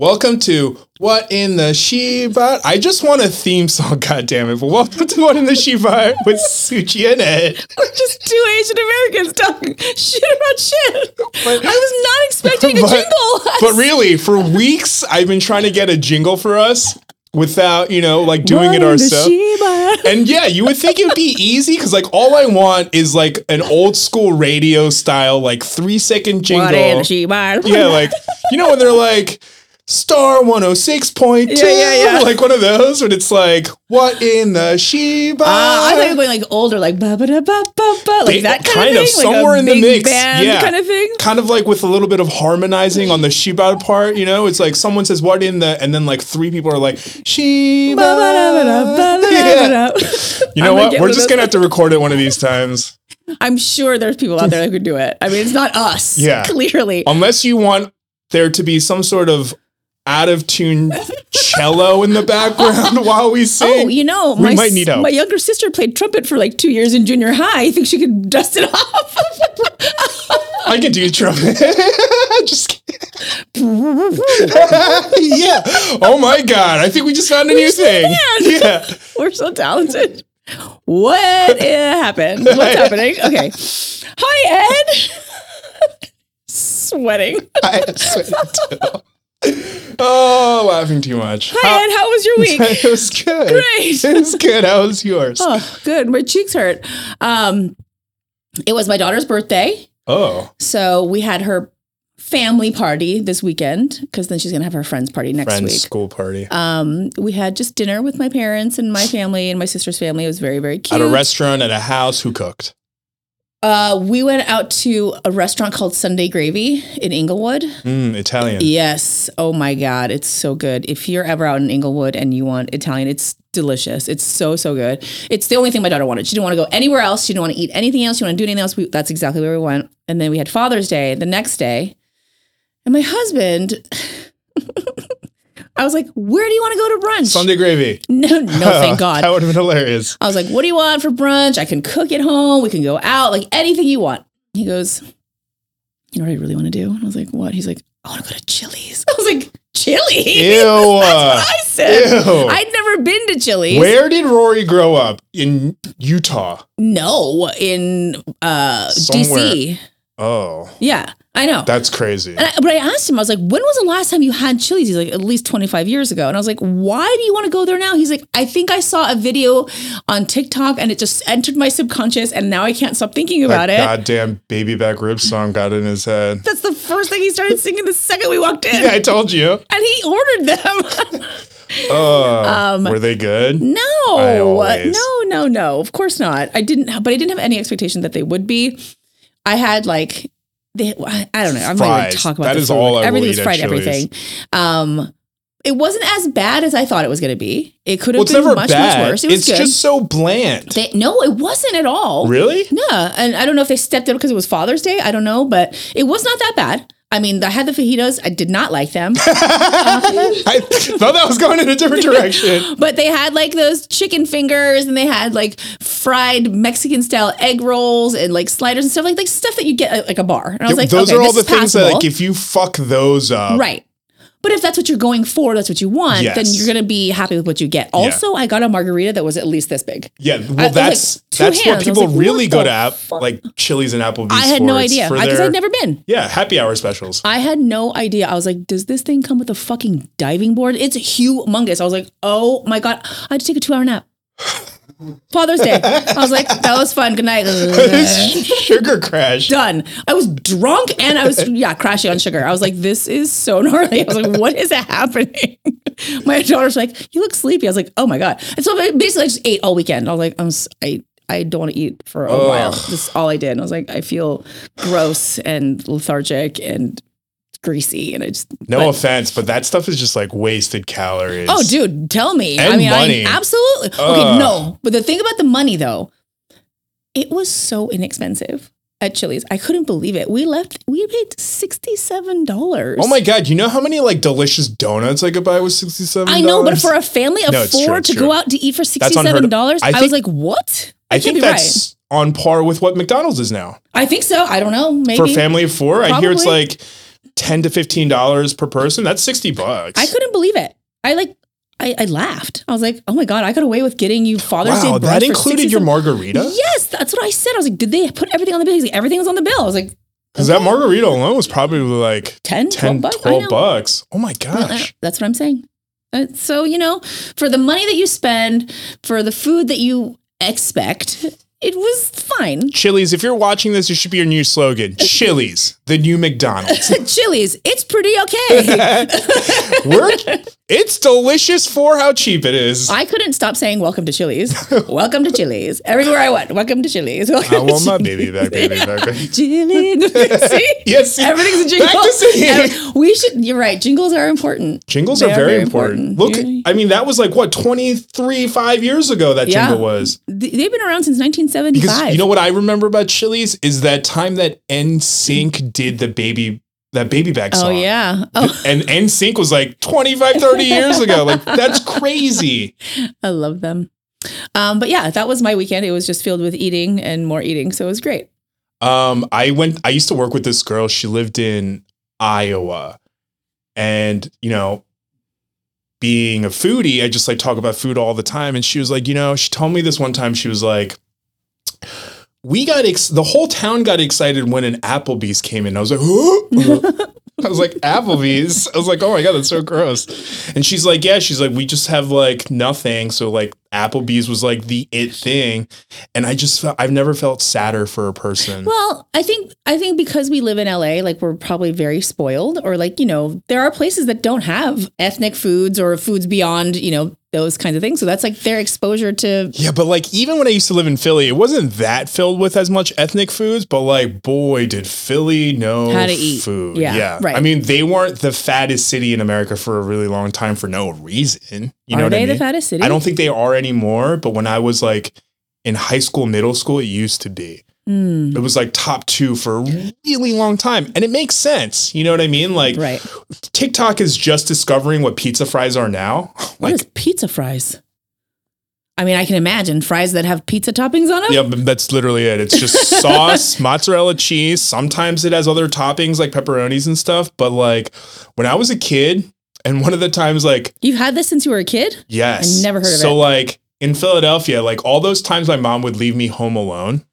Welcome to What in the Shibal. I just want a theme song, God damn it! But welcome to What in the Shibal with Suchi and Ed. We're just two Asian Americans talking shit about shit. But- I was not expecting a But- jingle. But really, for weeks, I've been trying to get a jingle for us without, you know, like doing it Run the ourselves. And yeah, you would think it would be easy because, like, all I want is like an old school radio style, like three second jingle. What in the Shibal? Yeah, like you know when they're like star 106.2 Yeah, yeah, yeah. like one of those when it's like what in the Shibal Ah, I thought you were going like older, like ba ba da ba ba ba, like that kind, kind of of, thing, like somewhere a in the mix, band yeah. kind of thing. kind of like with a little bit of harmonizing on the Shibal part, you know, it's like someone says what in the and then like three people are like Shibal. Yeah. You know what? We're just gonna have to record it one of these times. I'm sure there's people out there that could do it. I mean, it's not us. Yeah. clearly. Unless you want there to be some sort of out of tune cello in the background while we sing. Oh, you know, We my, might need help. my younger sister played trumpet for like two years in junior high. I think she could dust it off. I can do trumpet. just yeah. Oh my god. I think we just found a new thing. can. Yeah. We're so talented. What eh, happened? What's happening? Okay. Hi, Ed. Sweating. I too. Oh, laughing too much. Hi, Ed. How was your week? it was good. Great. It was good. How was yours? Oh, good. My cheeks hurt. Um, it was my daughter's birthday. Oh, So we had her family party this weekend because then she's going to have her friend's party next friend's week. school party. Um, we had just dinner with my parents and my family and my sister's family. It was very, very cute. At a restaurant, at a house, who cooked? Uh, we went out to a restaurant called Sunday Gravy in Inglewood. Mm, Italian. Yes. Oh my God. It's so good. If you're ever out in Inglewood and you want Italian, it's delicious. It's so, so good. It's the only thing my daughter wanted. She didn't want to go anywhere else. She didn't want to eat anything else. She didn't want to do anything else. We, that's exactly where we went. And then we had Father's Day the next day. And my husband, I was like, where do you want to go to brunch? Sunday gravy. No, no, thank God. that would have been hilarious. I was like, what do you want for brunch? I can cook at home. We can go out, like anything you want. He goes, you know what I really want to do? And I was like, what? He's like, I want to go to Chili's. I was like, Chili's? Ew. I said, Ew. I'd never been to Chili's. Where did Rory grow up? In Utah. No, in uh, Somewhere. DC. Oh, Yeah, I know. that's crazy. And I, but I asked him, I was like, when was the last time you had Chili's? He's like, at least 25 years ago. And I was like, why do you want to go there now? He's like, I think I saw a video on TikTok and it just entered my subconscious and now I can't stop thinking about that it. goddamn baby back rib song got in his head. That's the first thing he started singing the second we walked in. Yeah, I told you. And he ordered them. Uh, were they good? no, no, no, no. Of course not. I didn't, but I didn't have any expectation that they would be. I had like, they, I don't know. I'm not going Fries. to talk about That is all I will Everything's eat fried. Everything. Um, it wasn't as bad as I thought it was going to be. It could have Well, been much, bad. much worse. It was it's good. just so bland. They, no, it wasn't at all. really? Yeah, and I don't know if they stepped it up because it was Father's Day. I don't know, but it was not that bad. I mean, I had the fajitas. I did not like them. I thought that was going in a different direction. But they had like those chicken fingers and they had like fried Mexican style egg rolls and like sliders and stuff like like stuff that you get at like a bar. And I was like, those okay, are all the things that, like, if you fuck those up, right. But if that's what you're going for, that's what you want, then you're gonna be happy with what you get. Also, I got a margarita that was at least this big. Yeah, I- well, was that's like that's hands. What people like, really what go to, app, like Chili's and Applebee's. I had no idea because I'd never been. Yeah, happy hour specials. I had no idea. I was like, does this thing come with a fucking diving board? It's humongous. I was like, oh my God. I had to take a two hour nap. Father's Day. I was like, that was fun. Good night. Sugar crash. Done. I was drunk and I was, yeah, crashing on sugar. I was like, this is so gnarly. I was like, what is happening? My daughter's like, you look sleepy. I was like, oh my God. And so basically, I just ate all weekend. I was like, I'm, I, I don't want to eat for a while. This is all I did. And I was like, I feel gross and lethargic and greasy. And it's No but- offense, but that stuff is just like wasted calories. Oh, dude, tell me. I mean, money. I absolutely. Okay, Ugh. no. But the thing about the money though, it was so inexpensive at Chili's. I couldn't believe it. We left, we paid $67. Oh my god, you know how many like delicious donuts I could buy with $67? I know, but for a family of No, four true, to true. go out to eat for That's unheard of. $67, I I, was like, what? I can't think that's on par with what McDonald's is now I think so. I don't know. Maybe. for a family of four. I hear it's like ten to fifteen dollars per person. That's sixty bucks. I couldn't believe it. I like. I, I laughed. I was like, "Oh my god! I got away with getting you Father's wow, Day brunch that included your margarita. Yes, that's what I said. I was like, "Did they put everything on the bill?" He's like, "Everything was on the bill." I was like, Because that margarita alone was probably like 10, 10, 12 bucks. 12 bucks. Oh my gosh. That's what I'm saying. Uh, so, you know, for the money that you spend, for the food that you expect, it was fine. Chili's, if you're watching this, it should be your new slogan. Chili's, the new McDonald's. Chili's, it's pretty okay. We're, it's delicious for how cheap it is. I couldn't stop saying welcome to Chili's. welcome to Chili's. Everywhere I went, welcome to Chili's. Welcome I to want my Chili's. baby back, baby back. Chili's. See? Yes, see, Everything's a jingle. back to singing. We should, you're right. Jingles are important. Jingles They are very, important. Look, Yeah. I mean, that was like what, 23, five years ago that Yeah. jingle was. They've been around since 1975. Because you know what I remember about Chili's is that time that NSYNC did the baby, that baby back oh, yeah. Oh, And NSYNC was like 25, 30 years ago. Like, that's crazy. I love them. Um, but yeah, that was my weekend. It was just filled with eating and more eating. So it was great. Um, I went. I used to work with this girl. She lived in Iowa, and you know, being a foodie, I just like talk about food all the time. And she was like, you know, she told me this one time. She was like, "We got ex- the whole town got excited when an Applebee's came in." I was like, "Huh?" I was like, Applebee's. I was like, oh my God, that's so gross. And she's like, yeah, she's like, we just have like nothing. So like Applebee's was like the it thing. And I just felt, I've never felt sadder for a person. Well, I think I think because we live in LA, like we're probably very spoiled, or like you know, there are places that don't have ethnic foods or foods beyond you know those kinds of things. So that's like their exposure to. Yeah, but like even when I used to live in Philly, it wasn't that filled with as much ethnic foods, but like boy, did Philly know How to eat. food. Yeah, right. I mean, they weren't the fattest city in America for a really long time for no reason. You know are what they I the mean? fattest city? I don't think they are anymore, but when I was like in high school, middle school, it used to be. Hmm, It was like top two for a really long time. And it makes sense. You know what I mean? Like right. TikTok is just discovering what pizza fries are now. What Like is pizza fries? I mean, I can imagine fries that have pizza toppings on them. Yeah, but that's literally it. It's just sauce, mozzarella cheese. Sometimes it has other toppings like pepperonis and stuff. But like when I was a kid, and one of the times, like, You've had this since you were a kid. yes. I never heard of so, it. So like in Philadelphia, like all those times my mom would leave me home alone,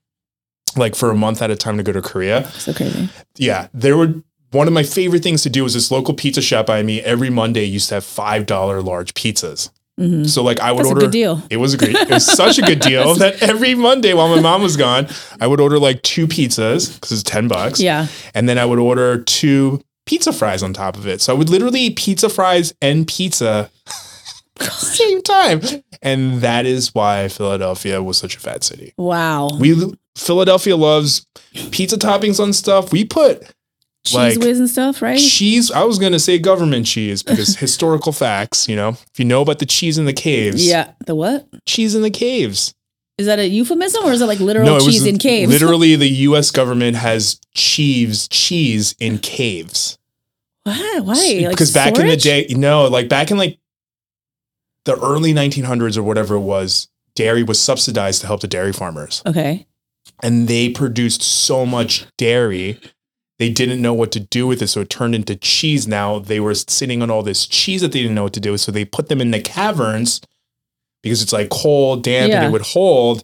like for a month at a time to go to Korea. So crazy. Yeah, there were one of my favorite things to do was this local pizza shop by me every Monday used to have five dollar large pizzas. hmm So like I would That's a order good deal. It was a great. It was such a good deal that every Monday while my mom was gone, I would order like two pizzas because it's ten bucks. Yeah. and then I would order two pizza fries on top of it. So I would literally eat pizza fries and pizza same time, and that is why Philadelphia was such a fat city. Wow. We Philadelphia loves pizza toppings on stuff. We put Cheese like- whiz and stuff, right? cheese. I was gonna say government cheese because historical facts. You know, if you know about the cheese in the caves, Yeah. The what? cheese in the caves. Is that a euphemism or is it like literal it cheese in caves? Literally, the U.S. government has cheese cheese in caves. Why? Why? Like because back in the storage? day, no, like back in like the early 1900s or whatever it was, dairy was subsidized to help the dairy farmers, Okay. And they produced so much dairy. They didn't know what to do with it, so it turned into cheese. Now they were sitting on all this cheese that they didn't know what to do with, so they put them in the caverns because it's like cold, damp, and it would hold.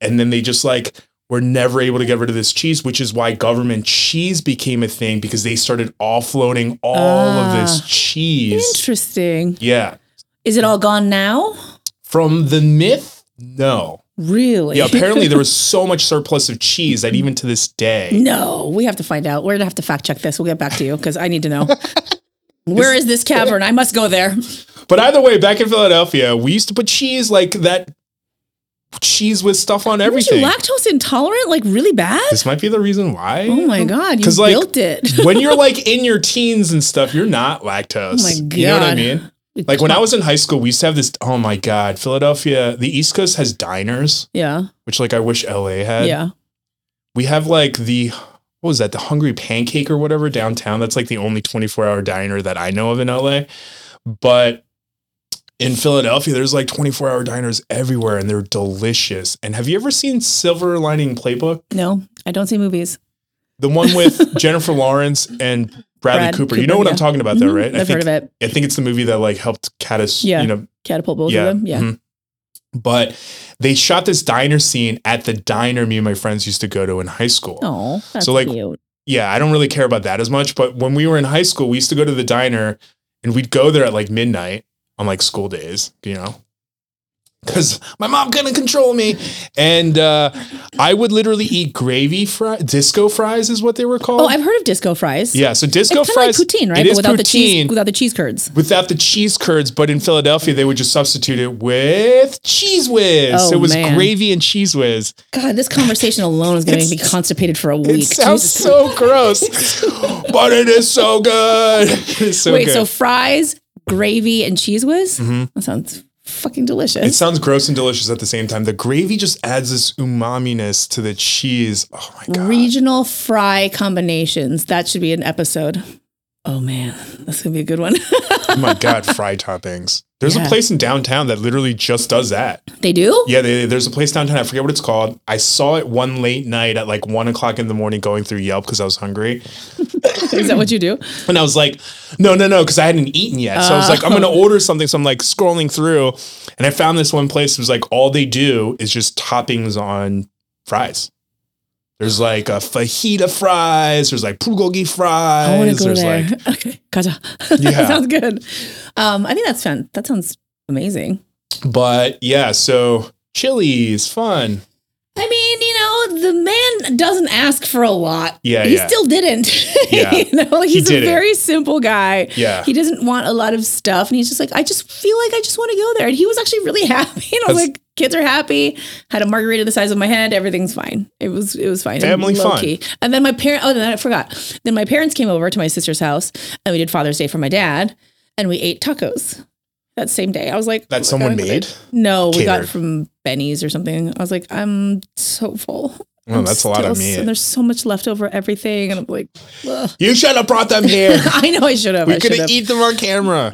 And then they just like were never able to get rid of this cheese, which is why government cheese became a thing because they started offloading all of this Ah. cheese. Interesting. Yeah. Is it all gone now? From the myth, no. Really? Yeah, apparently there was so much surplus of cheese that even to this day. No, we have to find out. We're gonna have to fact check this. We'll get back to you because I need to know. Where is this cavern? I must go there. But either way, back in Philadelphia, we used to put cheese like that cheese with stuff on everything. lactose intolerant? Like really bad? This might be the reason why. Oh my god, you like, built it. when you're like in your teens and stuff, you're not lactose. Oh my god. You know what I God. Like when I was in high school, we used to have this. Oh my god, Philadelphia, the East Coast has diners, yeah, which like I wish LA had. yeah. We have like the what was that? The Hungry Pancake or whatever downtown. That's like the only 24 hour diner that I know of in LA. But in Philadelphia, there's like 24 hour diners everywhere, and they're delicious. And have you ever seen Silver Lining Playbook? No, I don't see movies. The one with Jennifer Lawrence and Bradley Brad Cooper. You know what I'm talking about, though, Mhm, right? I I've think, heard of it. I think it's the movie that like helped Caddis. Yeah. You know, Catapult both yeah. of them. Yeah. mhm. But they shot this diner scene at the diner me and my friends used to go to in high school. Oh, that's So, like, cute. yeah, I don't really care about that as much. But when we were in high school, we used to go to the diner and we'd go there at like midnight on like school days, you know, because my mom couldn't control me. And uh, I would literally eat gravy fries, disco fries is what they were called. Oh, I've heard of disco fries. yeah, so disco it's fries. like poutine, right? It But is without the cheese, poutine. without the cheese curds. Without the cheese curds, but in Philadelphia, they would just substitute it with Cheez Whiz. Oh, so it was man. gravy and Cheez Whiz. God, this conversation alone is going to make me constipated for a week. It sounds Jesus. so gross, but it is so good. It is so Wait, good. so fries, gravy, and Cheez Whiz? Mhm. That sounds fucking delicious. It sounds gross and delicious at the same time. The gravy just adds this umami-ness to the cheese. Oh my god. Regional fry combinations. That should be an episode. Oh man, that's gonna be a good one. oh my god, fry toppings. There's Yeah. a place in downtown that literally just does that. they do? Yeah, they, there's a place downtown. I forget what it's called. I saw it one late night at like one o'clock in the morning going through Yelp because I was hungry. Is that what you do? And I was like, no, no, no, because I hadn't eaten yet. So I was like, I'm going to Oh. order something. So I'm like scrolling through and I found this one place. It was like, all they do is just toppings on fries. There's like a fajita fries. There's like bulgogi fries. I want to go there's there. like, okay, gotcha. Yeah. sounds good. Um, I think that's fun. That sounds amazing. but yeah, so chili is fun. The man doesn't ask for a lot. Yeah, he yeah. still didn't. Yeah. you know, He he's a didn't. very simple guy. Yeah. He doesn't want a lot of stuff, and he's just like, I just feel like I just want to go there. And he was actually really happy. And I was That's- like, kids are happy. Had a margarita the size of my head. Everything's fine. It was it was fine. Family Low fun. Key. And then my parent. Oh, then I forgot. Then my parents came over to my sister's house, and we did Father's Day for my dad, and we ate tacos that same day. I was like, That oh someone made? No, we got Catered. from Benny's or something. I was like, I'm so full. Oh, I'm that's a lot of meat. And there's so much left over everything, and I'm like, ugh. You should have brought them here. I know I should have. we could have have. eat them on camera.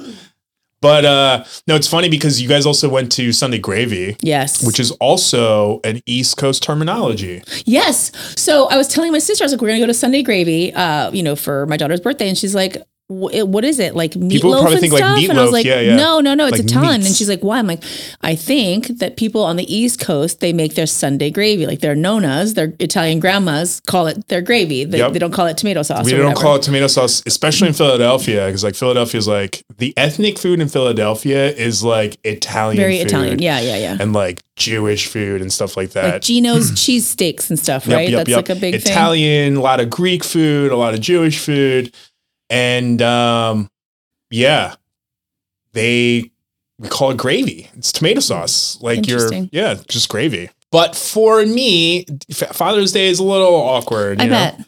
But uh no, it's funny because you guys also went to Sunday Gravy, Yes. which is also an East Coast terminology. yes. So I was telling my sister, I was like, we're gonna go to Sunday Gravy, uh, you know, for my daughter's birthday, and she's like. "Wh- What is it like meatloaf and think, like, stuff? and I was like, Yeah, yeah. no, no, no, it's Like a ton. meats. And she's like, why? I'm like, I think that people on the East Coast they make their Sunday gravy, like their nonas, their Italian grandmas call it their gravy. They, Yep. they don't call it tomato sauce. we don't call it tomato sauce, especially in Philadelphia, because like Philadelphia is like the ethnic food in Philadelphia is like Italian, very food Italian. Yeah, yeah, yeah. and like Jewish food and stuff like that. like Geno's cheese steaks and stuff, right? yep, That's yep. like a big thing. Italian, a lot of Greek food, a lot of Jewish food, and um, yeah, they we call it gravy. It's tomato sauce, like you're yeah, just gravy. But for me, Father's Day is a little awkward. I You know? bet.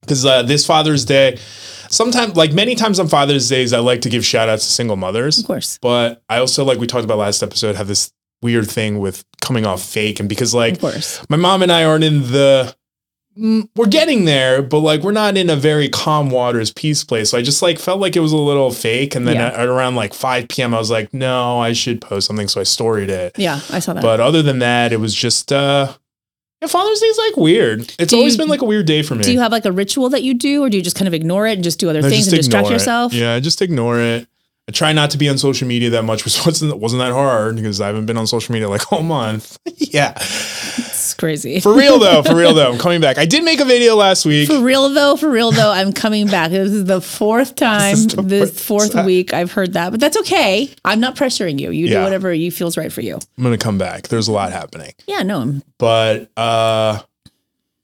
because uh, this Father's Day, sometimes like many times on Father's Days, I like to give shout outs to single mothers. Of course. But I also like we talked about last episode have this weird thing with coming off fake, and because like Of course. my mom and I aren't in the. Mm, We're getting there, but like we're not in a very calm waters peace place. So I just like felt like it was a little fake. And then Yeah. at, at around like 5 p.m., I was like, no, I should post something. So I storied it. Yeah, I saw that. But other than that, it was just uh yeah, Father's Day is like weird. It's Do always you- been like a weird day for me. do you have like a ritual that you do, or do you just kind of ignore it and just do other I things and distract it. yourself? Yeah, I just ignore it. I try not to be on social media that much, which wasn't wasn't that hard because I haven't been on social media like a month. yeah, Crazy. for real though, for real though, I'm coming back. I did make a video last week. For real though, for real though, I'm coming back. This is the fourth time, This the this fourth fourth week I've heard that, but that's okay. I'm not pressuring you. You do whatever you feels right for you. I'm gonna come back. There's a lot happening, Yeah, no, I'm but uh,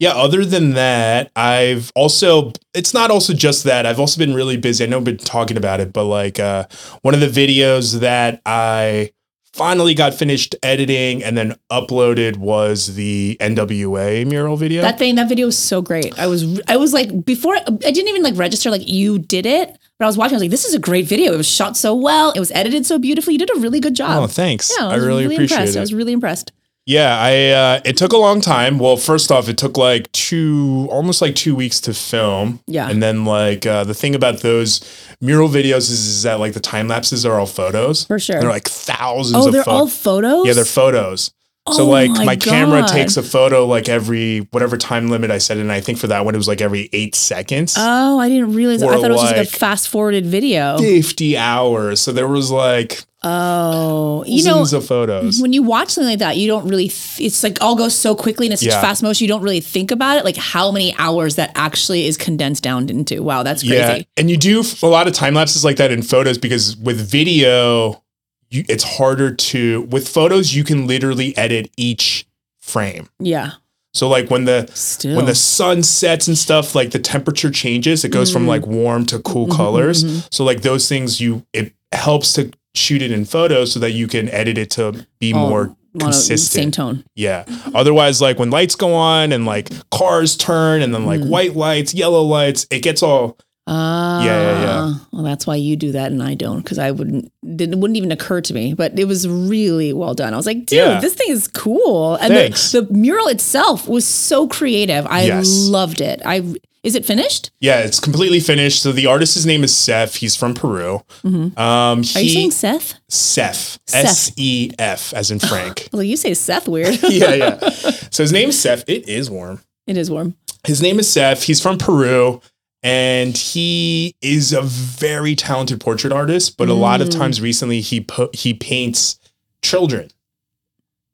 yeah. Other than that, I've also. It's not also just that. I've also been really busy. I know I've been talking about it, but like uh, one of the videos that I finally got finished editing and then uploaded was the NWA mural video. that thing. That video was so great. I was, I was like, before I didn't even like register like you did it, but I was watching. I was like, this is a great video. It was shot so well. It was edited so beautifully. You did a really good job. oh, thanks. yeah, I was really, appreciate impressed. it. I was really impressed. Yeah, I uh, it took a long time. Well, first off, it took like two, almost like two weeks to film. Yeah. and then like uh, the thing about those mural videos is, is that like the time lapses are all photos. For sure. They're like thousands Oh, they're pho- all photos. yeah, they're photos. So Oh like my, camera takes a photo like every whatever time limit I set, and I think for that one it was like every eight seconds. Oh, I didn't realize. I thought it was just like like- a fast forwarded video. 50 hours. So there was like Oh, you know, of photos. when you watch something like that, you don't really. Th- it's like all goes so quickly and it's such Yeah. fast motion. You don't really think about it, like how many hours that actually is condensed down into. Wow, that's crazy. Yeah. And you do a lot of time lapses like that in photos because with video, you, it's harder to, with photos, you can literally edit each frame. Yeah. So like when the, Still. when the sun sets and stuff, like the temperature changes, it goes from Mm. like warm to cool Mhm, colors. mhm. So like those things, you, it helps to shoot it in photos so that you can edit it to be All more consistent. Same tone. Yeah. Otherwise, like when lights go on and like cars turn and then like Mm. white lights, yellow lights, it gets all Ah, yeah, yeah. yeah. Well, that's why you do that and I don't, because I wouldn't. It wouldn't even occur to me. But it was really well done. I was like, dude, Yeah. this thing is cool. And the, the mural itself was so creative. I Yes. loved it. I is it finished? Yeah, it's completely finished. So the artist's name is Seth. He's from Peru. Mhm. Um, Are you he saying Seth? Seth. S E F, as in Frank. Well, you say Seth weird. yeah, yeah. So his name is Seth. It is warm. it is warm. His name is Seth. He's from Peru, and he is a very talented portrait artist. But a lot of Mm. times recently, he he paints children.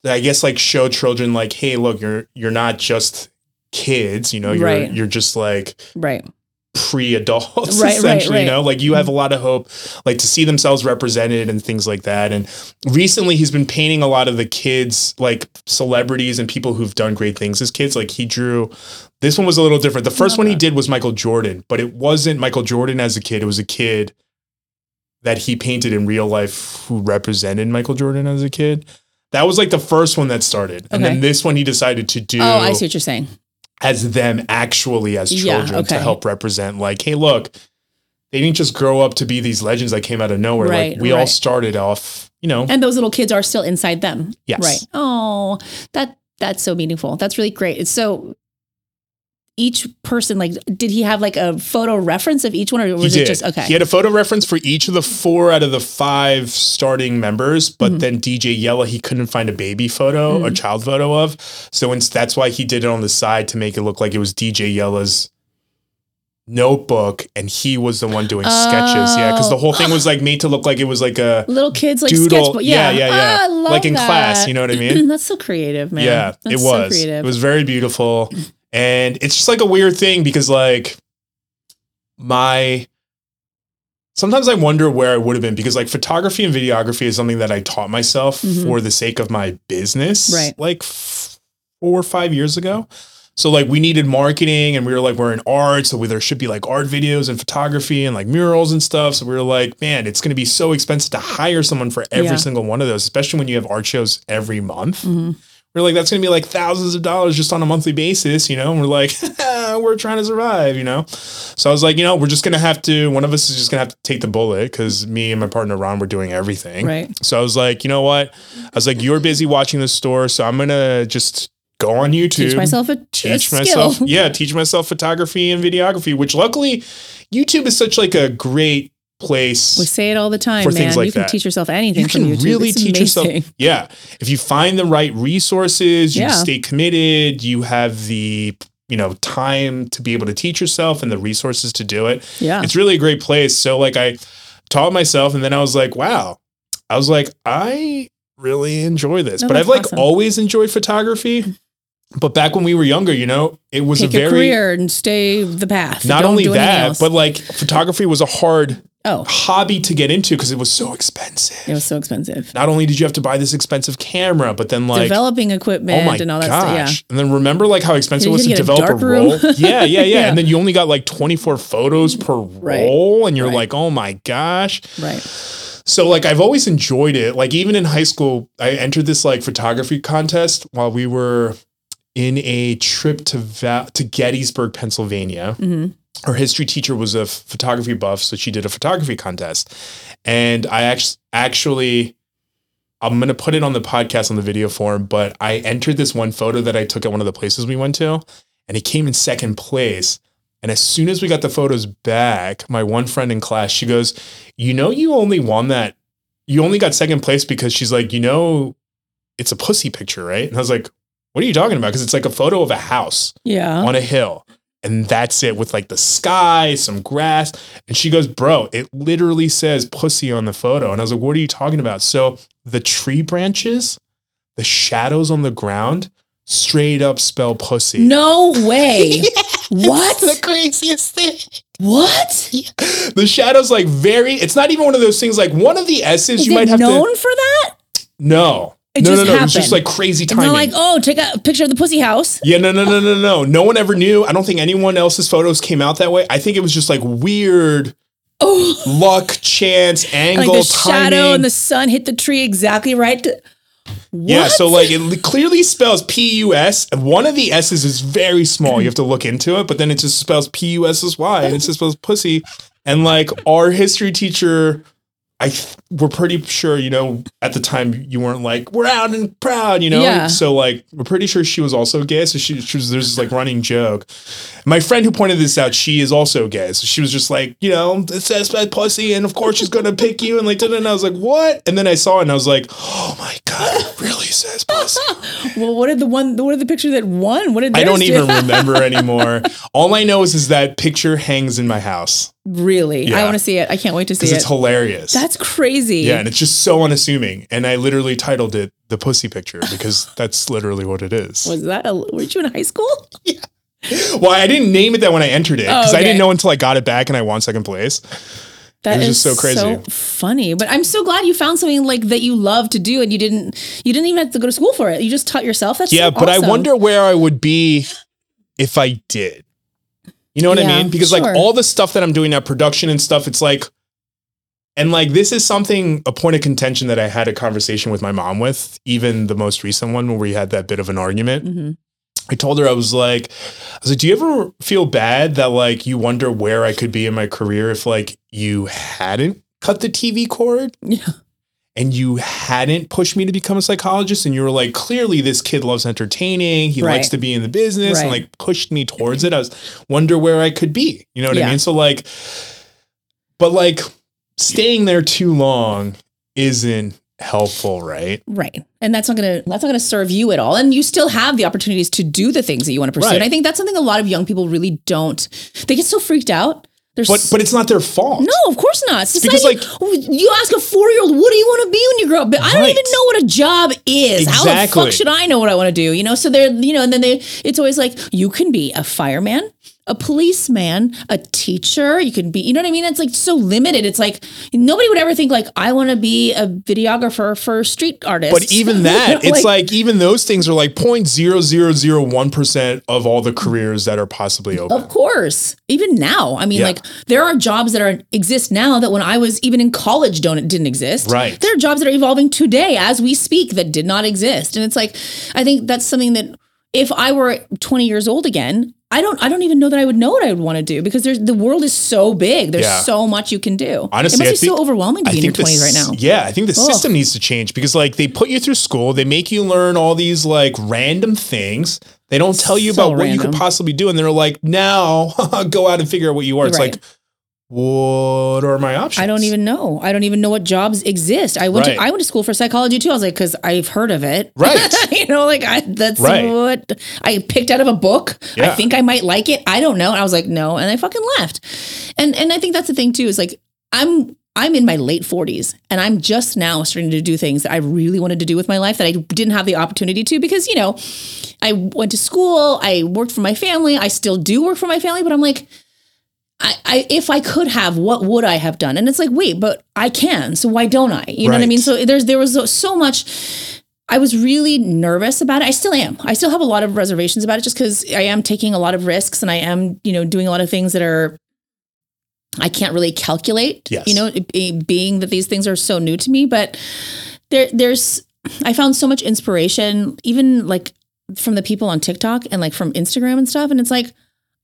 I guess like show children like, hey, look, you're you're not just kids. You know, you're Right. you're just like Right. pre-adults Right, essentially right. you know like you have a mm-hmm. lot of hope like to see themselves represented and things like that and recently he's been painting a lot of the kids like celebrities and people who've done great things as kids like he drew this one was a little different the first one he did was michael jordan but it wasn't michael jordan as a kid it was a kid that he painted in real life who represented michael jordan as a kid that was like the first one that started and Okay. then this one he decided to do Oh, I see what you're saying. As them actually as Yeah, children to help represent like hey look they didn't just grow up to be these legends that came out of nowhere Right, like we all started off you know And those little kids are still inside them. Yes. Right. Oh, that that's so meaningful. That's really great. It's so each person like did he have like a photo reference of each one or was it just okay? He had a photo reference for each of the four out of the five starting members, but Mhm. then DJ Yella he couldn't find a baby photo, Mm-hmm. a child photo of. So that's why he did it on the side to make it look like it was DJ Yella's notebook, and he was the one doing sketches. Yeah, because the whole thing was like made to look like it was like a little kids like doodle. sketchbook. Yeah, yeah, yeah. yeah. Ah, like in class, you know what I mean? That's so creative, man. Yeah, That's it so was. creative. it was very beautiful. And it's just like a weird thing because like my sometimes I wonder where I would have been because like photography and videography is something that I taught myself Mhm. for the sake of my business Right. like four or five years ago. So like we needed marketing and we were like we're in art so we, there should be like art videos and photography and like murals and stuff so we were like man it's going to be so expensive to hire someone for every Yeah. single one of those especially when you have art shows every month Mhm. We're like, that's gonna be like thousands of dollars just on a monthly basis, you know? And we're like, we're trying to survive, you know? So I was like, you know, we're just gonna have to, one of us is just gonna have to take the bullet because me and my partner Ron were doing everything. Right. So I was like, you know what? I was like, you're busy watching the store, so I'm gonna just go on YouTube. Teach myself a, a teach skill. myself yeah teach myself photography and videography which luckily youtube is such like a great place We say it all the time, For man. things like you can that. teach yourself anything you from can YouTube. really It's teach amazing. yourself yeah if you find the right resources you Yeah. stay committed you have the you know time to be able to teach yourself and the resources to do it Yeah. it's really a great place so like i taught myself and then i was like wow i was like i really enjoy this but i've like awesome. always enjoyed photography but back when we were younger you know it was Take a very career and stay the path. not Don't only that but like photography was a hard oh, hobby to get into because it was so expensive it was so expensive. not only did you have to buy this expensive camera, but then like, Developing equipment oh my and all that gosh! stuff. Yeah. And then remember like how expensive it was to get a develop a, roll. Yeah, yeah, yeah, Yeah. And then you only got like 24 photos per Right. roll, and you're Right. like, oh my gosh. Right. So like I've always enjoyed it. Like even in high school, I entered this like photography contest while we were in a trip to Va- to Gettysburg, Pennsylvania hmm our history teacher was a photography buff, so she did a photography contest. And I act- actually, I'm going to put it on the podcast on the video form, but I entered this one photo that I took at one of the places we went to, and it came in second place. And as soon as we got the photos back, my one friend in class, she goes, You know, you only won that. You only got second place because she's like, You know, it's a pussy picture, right? And I was like, what are you talking about? Because it's like a photo of a house Yeah. on a hill. And that's it with like the sky, some grass. And she goes, Bro, it literally says pussy on the photo. And I was like, What are you talking about? So the tree branches, the shadows on the ground, straight up spell pussy. No way. What? the craziest thing. What? The shadows, like very, it's not even one of those things like one of the S's Is you might have known to. for that? No. It no, just no, no. It was just like crazy It's timing. not like, oh, take a picture of the pussy house. Yeah, no, no, no, no, no. No one ever knew. I don't think anyone else's photos came out that way. I think it was just like weird Oh, luck, chance, angle, like the timing. shadow and the sun hit the tree exactly right. To, yeah, so like it clearly spells P U S. and One of the S's is very small. You have to look into it, but then it just spells P U S S Y, and it just spells pussy. And like our history teacher, I th- we're pretty sure, you know, at the time you weren't like we're out and proud, you know. Yeah. So like we're pretty sure she was also gay. So she, she was there's this like running joke. My friend who pointed this out, she is also gay. So she was just like, you know, it says bad pussy, and of course she's gonna pick you, and like, and I was like, what? And then I saw it, and I was like, oh my god, it really says pussy. well, what did the one? What did the picture that won? What did I don't do? even remember anymore. All I know is is that picture hangs in my house really. I want to see it. I can't wait to see it. it's hilarious. That's crazy. yeah, and it's just so unassuming. And I literally titled it the pussy picture because that's literally what it is. Was that? A, were you in high school? Yeah. Well, I didn't name it that when I entered it because Oh, I didn't know until I got it back and I won second place. That was is just so crazy. so funny. But I'm so glad you found something like that you love to do, and you didn't. You didn't even have to go to school for it. You just taught yourself. That's Yeah, so but I wonder where I would be if I did. You know what I mean? Because sure. like all the stuff that I'm doing now, production and stuff, it's like, and like this is something a point of contention that I had a conversation with my mom with, even the most recent one where we had that bit of an argument. Mhm. I told her I was like, I was like, do you ever feel bad that like you wonder where I could be in my career if like you hadn't cut the TV cord? Yeah. And you hadn't pushed me to become a psychologist and you were like clearly this kid loves entertaining he Right. likes to be in the business and like pushed me towards it i was wonder where i could be you know what i mean so like but like staying there too long isn't helpful right Right. And that's not gonna that's not gonna serve you at all. And you still have the opportunities to do the things that you want to pursue. Right. And I think that's something a lot of young people really don't. They get so freaked out. They're but but it's not their fault no, of course not. Because, like you ask a four year old, what do you want to be when you grow up? But I don't Right. even know what a job is. How the fuck should I know what I want to do? You know, so they're, you know, and then they, it's always like, you can be a fireman, a policeman, a teacher. You can be, you know what I mean? It's like so limited. It's like nobody would ever think like, I want to be a videographer for street artists. but even that it's like, even those things are like 0.0001% of all the careers that are possibly open Of course. Even now. I mean, Yeah. like there are jobs that are exist now that when I was even in college don't didn't exist. Right. There are jobs that are evolving today as we speak that did not exist. And it's like I think that's something that if I were 20 years old again, I don't I don't even know that I would know what I would want to do because there's the world is so big. There's Yeah. so much you can do. Honestly, it I must be think- so overwhelming to be in your 20s right now. Yeah, I think the Ugh. system needs to change because like they put you through school, they make you learn all these like random things. They don't tell you So about what you could possibly do, and they're like, now go out and figure out what you are. It's Right. like, what are my options? I don't even know. I don't even know what jobs exist. I went Right. to I went to school for psychology too. I was like, because I've heard of it. Right. you know, like I that's Right. what I picked out of a book. Yeah. I think I might like it. I don't know. And I was like, no, and I fucking left. And and I think that's the thing too, is like I'm I'm in my late 40s and I'm just now starting to do things that I really wanted to do with my life that I didn't have the opportunity to because, you know, I went to school, I worked for my family, I still do work for my family, but I'm like, I, I if I could have, what would I have done? And it's like, wait, but I can, so why don't I? You know what I mean? So there's there was so much. I was really nervous about it. I still am. I still have a lot of reservations about it, just because I am taking a lot of risks and I am, you know, doing a lot of things that are I can't really calculate. Yes. You know, being that these things are so new to me, but there there's I found so much inspiration, even like from the people on TikTok and like from Instagram and stuff. And it's like,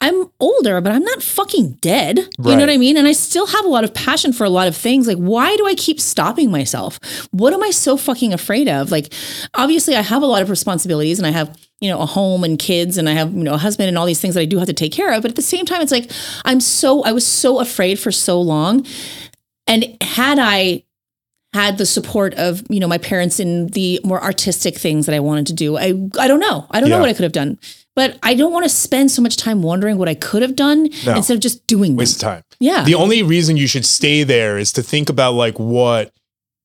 I'm older, but I'm not fucking dead. You know what I mean? And I still have a lot of passion for a lot of things. Like, why do I keep stopping myself? What am I so fucking afraid of? Like, obviously, I have a lot of responsibilities and I have, you know, a home and kids and I have, you know, a husband and all these things that I do have to take care of. But at the same time, it's like, I'm so, I was so afraid for so long. And had I, had the support of you know my parents in the more artistic things that I wanted to do. I I don't know. I don't know what I could have done. But I don't want to spend so much time wondering what I could have done No. instead of just doing. Waste of time. Yeah. The only reason you should stay there is to think about like what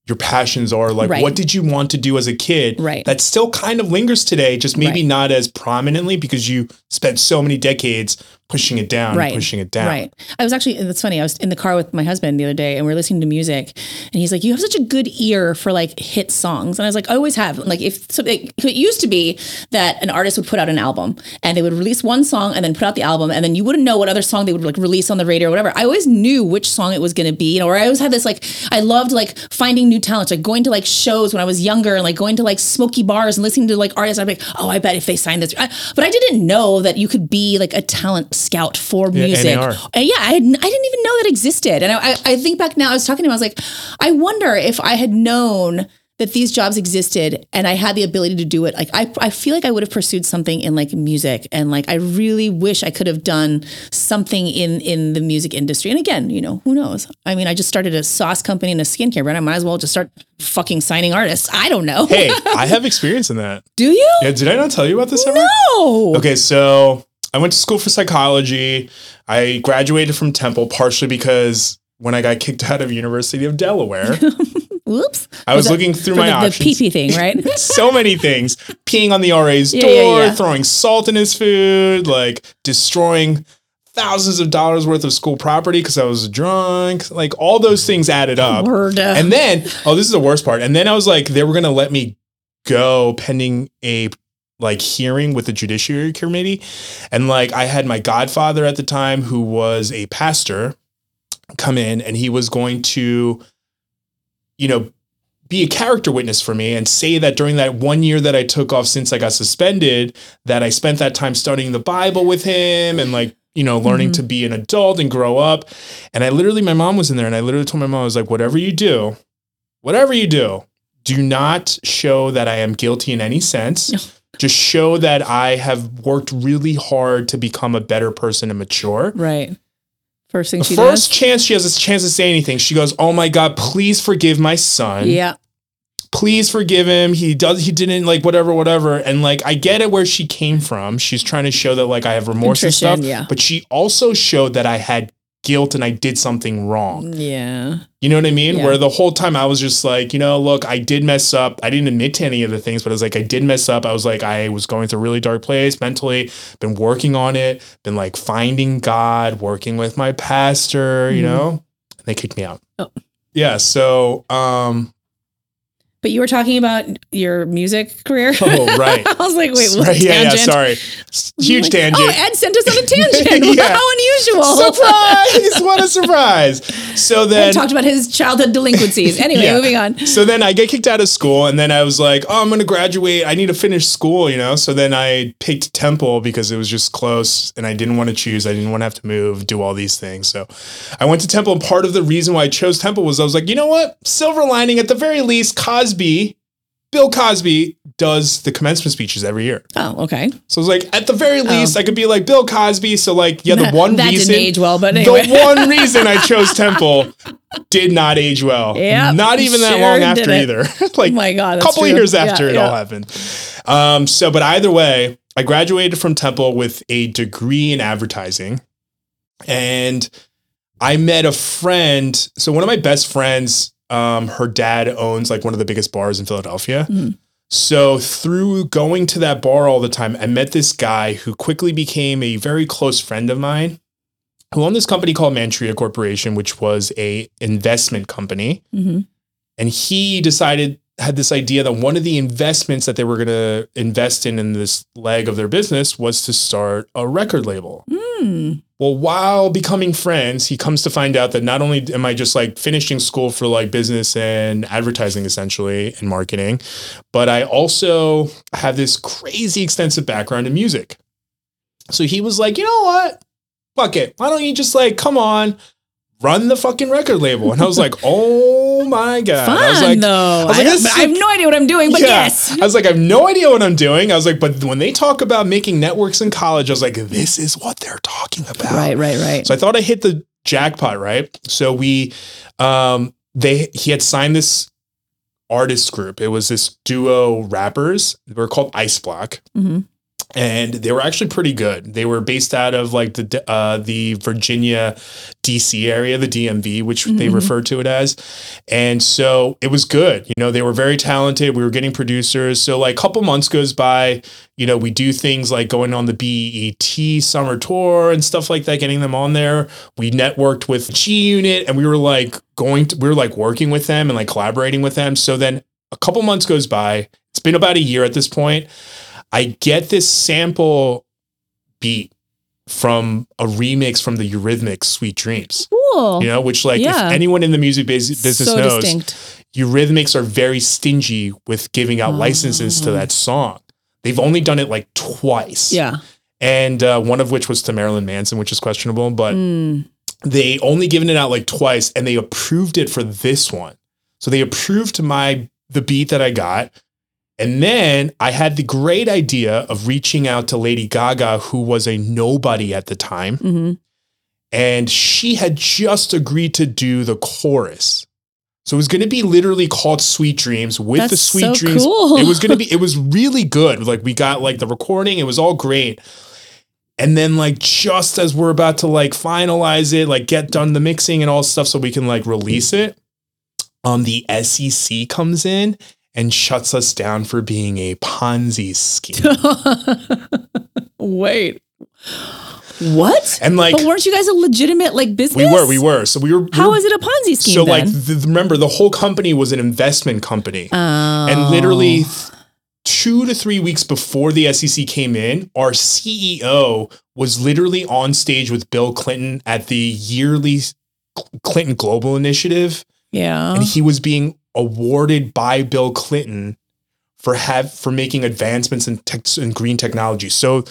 your passions are. Like, Right. what did you want to do as a kid? Right. That still kind of lingers today, just maybe Right. not as prominently because you spent so many decades pushing it down, Right. pushing it down. Right. I was actually, it's funny. I was in the car with my husband the other day and we were listening to music and he's like, you have such a good ear for like hit songs. And I was like, I always have. Like if so it, it used to be that an artist would put out an album and they would release one song and then put out the album and then you wouldn't know what other song they would like release on the radio or whatever. I always knew which song it was going to be. You know, or I always had this like, I loved like finding new talents, like going to like shows when I was younger and like going to like smoky bars and listening to like artists. I'd be like, oh, I bet if they signed this. I, but I didn't know that you could be like a talent scout for Yeah, music. NAR. Uh, yeah, I, had, I didn't even know that existed. And I, I, I think back now, I was talking to him, I was like, I wonder if I had known that these jobs existed and I had the ability to do it. Like, I, I feel like I would have pursued something in like music. And like, I really wish I could have done something in, in the music industry. And again, you know, who knows? I mean, I just started a sauce company and a skincare brand. I might as well just start fucking signing artists. I don't know. Hey, I have experience in that. do you? Yeah, did I not tell you about this ever? No. Okay, so I went to school for psychology. I graduated from Temple partially because when I got kicked out of University of Delaware, Whoops. I was that looking through my the, the options. PP thing, right? so many things. Peeing on the RA's Yeah, door, yeah, yeah. throwing salt in his food, like destroying thousands of dollars worth of school property because I was drunk. Like all those things added up. Word. Uh. And then, oh, this is the worst part. And then I was like, they were gonna let me go pending a like hearing with the judiciary committee. And like I had my godfather at the time who was a pastor come in and he was going to, you know, be a character witness for me and say that during that one year that I took off since I got suspended, that I spent that time studying the Bible with him and like, you know, learning Mhm. to be an adult and grow up. And I literally, my mom was in there and I literally told my mom, I was like, whatever you do, whatever you do, do not show that I am guilty in any sense. Just show that I have worked really hard to become a better person and mature. Right. First thing The she first chance she has a chance to say anything, she goes, "Oh my God, please forgive my son. Yeah. Please forgive him. He does. He didn't like whatever, whatever." And like, I get it where she came from. She's trying to show that like I have remorse and stuff. yeah. But she also showed that I had guilt and I did something wrong. Yeah. You know what I mean? Yeah. Where the whole time I was just like, you know, look, I did mess up. I didn't admit to any of the things, but I was like, I did mess up. I was like, I was going through a really dark place mentally, been working on it, been like finding God, working with my pastor, you Mhm. know? And they kicked me out. Oh. Yeah. So, um, But you were talking about your music career. oh, right. I was like, wait, what right. Yeah, yeah. Sorry. Huge Like, oh, tangent. Oh, Ed sent us on a tangent. Yeah. How unusual. surprise. what a surprise. So then. talked about his childhood delinquencies. Anyway, Yeah. moving on. So then I get kicked out of school, and then I was like, "Oh, I'm going to graduate. I need to finish school," you know. So then I picked Temple because it was just close, and I didn't want to choose. I didn't want to have to move, do all these things. So I went to Temple, and part of the reason why I chose Temple was I was like, you know what, silver lining at the very least, Cosby, Bill Cosby does the commencement speeches every year. Oh, okay. So it's like, at the very least, I could be like Bill Cosby. So like, yeah, the one that reason didn't age well, but anyway. the one reason I chose Temple did not age well. Yep, not even that sure long after either. like oh my God. a couple true. years Yeah, after it yeah. all happened. Um, so, but either way, I graduated from Temple with a degree in advertising, and I met a friend. So one of my best friends, um, her dad owns like one of the biggest bars in Philadelphia. Mhm. So through going to that bar all the time, I met this guy who quickly became a very close friend of mine, who owned this company called Mantria Corporation, which was a investment company. Mhm. And he decided had this idea that one of the investments that they were going to invest in in this leg of their business was to start a record label. Hmm. Well, while becoming friends, he comes to find out that not only am I just like finishing school for like business and advertising essentially and marketing, but I also have this crazy extensive background in music. So he was like, you know what? Fuck it. Why don't you just like, come on, run the fucking record label? And I was like, oh my God. Fun I was like, though. was I, like, don't- this I have no idea what I'm doing, but yeah. yes. I was like, I have no idea what I'm doing. I was like, but when they talk about making networks in college, I was like, this is what they're talking about. Right, right, right. So I thought I hit the jackpot, right? So we, um, they, he had signed this artist group. It was this duo rappers. They were called Ice Block. Mhm. And they were actually pretty good. They were based out of like the uh, the Virginia, DC area, the DMV, which they Mhm. refer to it as. And so it was good. You know, they were very talented. We were getting producers. So like a couple months goes by, you know, we do things like going on the BET summer tour and stuff like that, getting them on there. We networked with G Unit and we were like going to, we were like working with them and like collaborating with them. So then a couple months goes by. It's been about a year at this point. I get this sample beat from a remix from the Eurythmics Sweet Dreams. Cool. You know, which like Yeah. if anyone in the music bus- business so knows, distinct. Eurythmics are very stingy with giving out licenses to that song. They've only done it like twice. Yeah. And uh, one of which was to Marilyn Manson, which is questionable, but Mm. they only given it out like twice and they approved it for this one. So they approved my the beat that I got. And then I had the great idea of reaching out to Lady Gaga, who was a nobody at the time. hmm And she had just agreed to do the chorus. So it was going to be literally called Sweet Dreams with the Sweet so Dreams. cool. It was going to be, it was really good. Like we got like the recording, it was all great. And then like just as we're about to like finalize it, like get done the mixing and all stuff so we can like release it, um the SEC comes in and shuts us down for being a Ponzi scheme. Wait. What? And like but weren't you guys a legitimate like business? we were, we were. So we were we How were- is it a Ponzi scheme? so like then? th- remember the whole company was an investment company. Oh. And literally th- two to three weeks before the SEC came in, our CEO was literally on stage with Bill Clinton at the yearly Clinton Global Initiative, yeah. and he was being awarded by Bill Clinton for have for making advancements in, tech, in green technology. So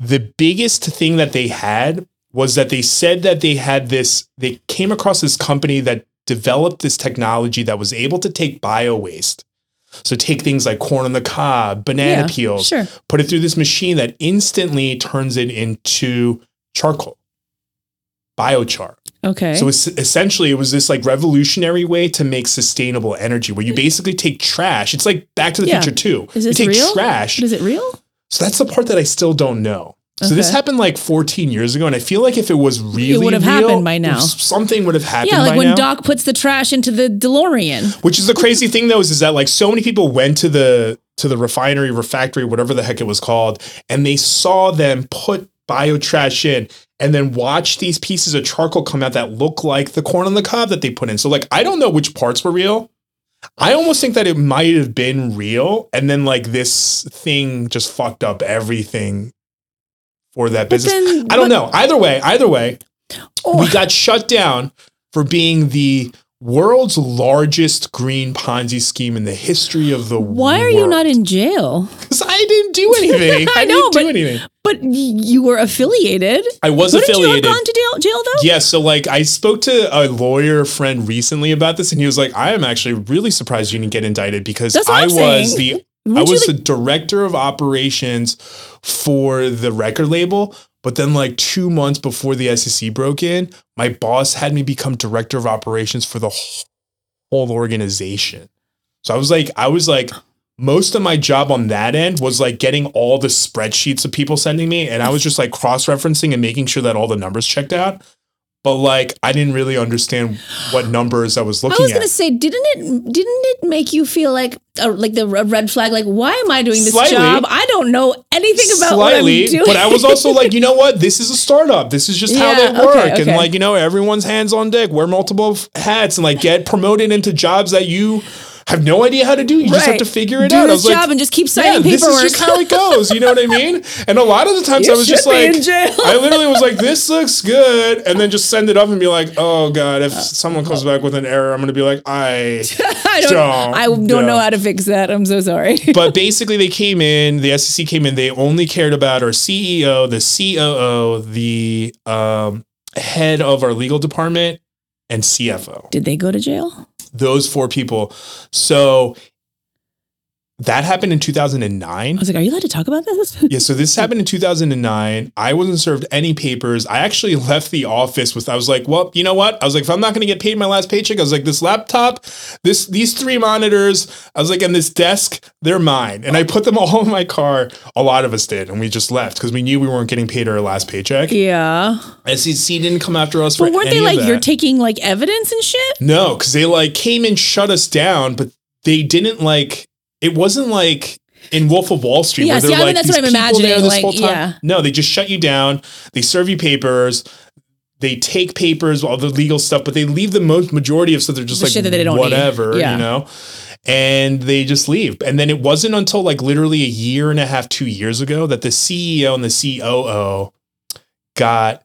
the biggest thing that they had was that they said that they had this they came across this company that developed this technology that was able to take bio waste. So take things like corn on the cob, banana yeah, peels, Sure. put it through this machine that instantly turns it into charcoal. Biochar. Okay. So it's essentially it was this like revolutionary way to make sustainable energy where you basically take trash. It's like Back to the Yeah. Future too. Is you take real? trash. But is it real? So that's the part that I still don't know. So this happened like 14 years ago, and I feel like if it was really it would have real, happened by now. Something would have happened. Yeah, like when now. Doc puts the trash into the DeLorean. Which is the crazy thing though, is, is that like so many people went to the to the refinery, refactory, whatever the heck it was called, and they saw them put bio trash in and then watch these pieces of charcoal come out that look like the corn on the cob that they put in. So like I don't know which parts were real. I almost think that it might have been real, and then like this thing just fucked up everything for that But business. then, I don't but- know. Either way, either way, Oh, we got shut down for being the world's largest green Ponzi scheme in the history of the world. why are you not in jail? Because I didn't do anything. I I, know, didn't do anything. But you were affiliated. I was Wouldn't you have affiliated. gone to jail, jail though? Yeah, so like I spoke to a lawyer friend recently about this, and he was like, "I am actually really surprised you didn't get indicted because I was saying. the I Wouldn't you, was like- the director of operations for the record label. But then, like two months before the SEC broke in, my boss had me become director of operations for the whole organization. So I was like, I was like, most of my job on that end was like getting all the spreadsheets of people sending me, and I was just like cross referencing and making sure that all the numbers checked out. But like, I didn't really understand what numbers I was looking. At. I was gonna at. say, didn't it? Didn't it make you feel like, uh, like the red flag? Like, why am I doing this Slightly. job? I don't know anything about Slightly, what I'm doing. but I was also like, you know what? This is a startup. This is just how they Yeah, work, okay, and like you know, everyone's hands on deck. Wear multiple hats and like get promoted into jobs that you have no idea how to do. You just have to figure it do out. I this was job like, and just keep yeah, signing this paperwork. is just how it goes. You know what I mean? And a lot of the times You I was just like. I literally was like, this looks good, and then just send it up and be like, oh god, if someone comes back with an error, I'm gonna be like, I. I don't. Don't, I don't don't. know how to fix that. I'm so sorry. but basically they came in the sec came in they only cared about our ceo the coo the um, head of our legal department and cfo Did they go to jail? Those four people. So that happened in 2009. I was like, are you allowed to talk about this? Yeah, so this happened in 2009. I wasn't served any papers. I actually left the office with I was like, well, you know what? I was like, if I'm not going to get paid my last paycheck, I was like, this laptop, this these three monitors, I was like, and this desk, they're mine. And I put them all in my car. A lot of us did, and we just left because we knew we weren't getting paid our last paycheck. yeah. SEC didn't come after us for But weren't they like, you're taking like evidence and shit? No, because they like came and shut us down, but they didn't like. It wasn't like in Wolf of Wall Street Yeah, see, I mean, that's what I'm imagining, like, yeah. No, they just shut you down. They serve you papers. They take papers, all the legal stuff, but they leave the most majority of stuff. They're just The like that they don't whatever, Yeah. you know. And they just leave. And then it wasn't until like literally a year and a half, two years ago that the CEO and the COO got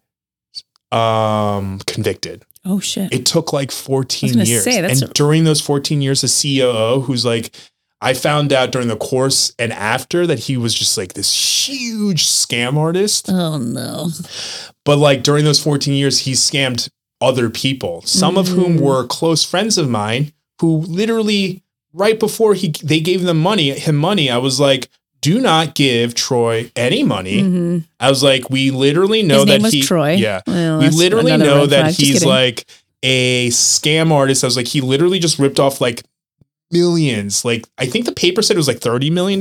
um convicted. Oh shit. It took like 14 gonna years. say, and a- during those 14 years, the COO, who's like, I found out during the course and after that he was just like this huge scam artist. oh no. But like during those 14 years, he scammed other people, some of whom Mm. were close friends of mine who literally right before he they gave them money, him money, I was like, do not give Troy any money. hmm I was like, we literally know that he Troy. Yeah Well, we literally know that flag. He's like a scam artist. I was like, he literally just ripped off like millions. Like, I think the paper said it was like $30 million,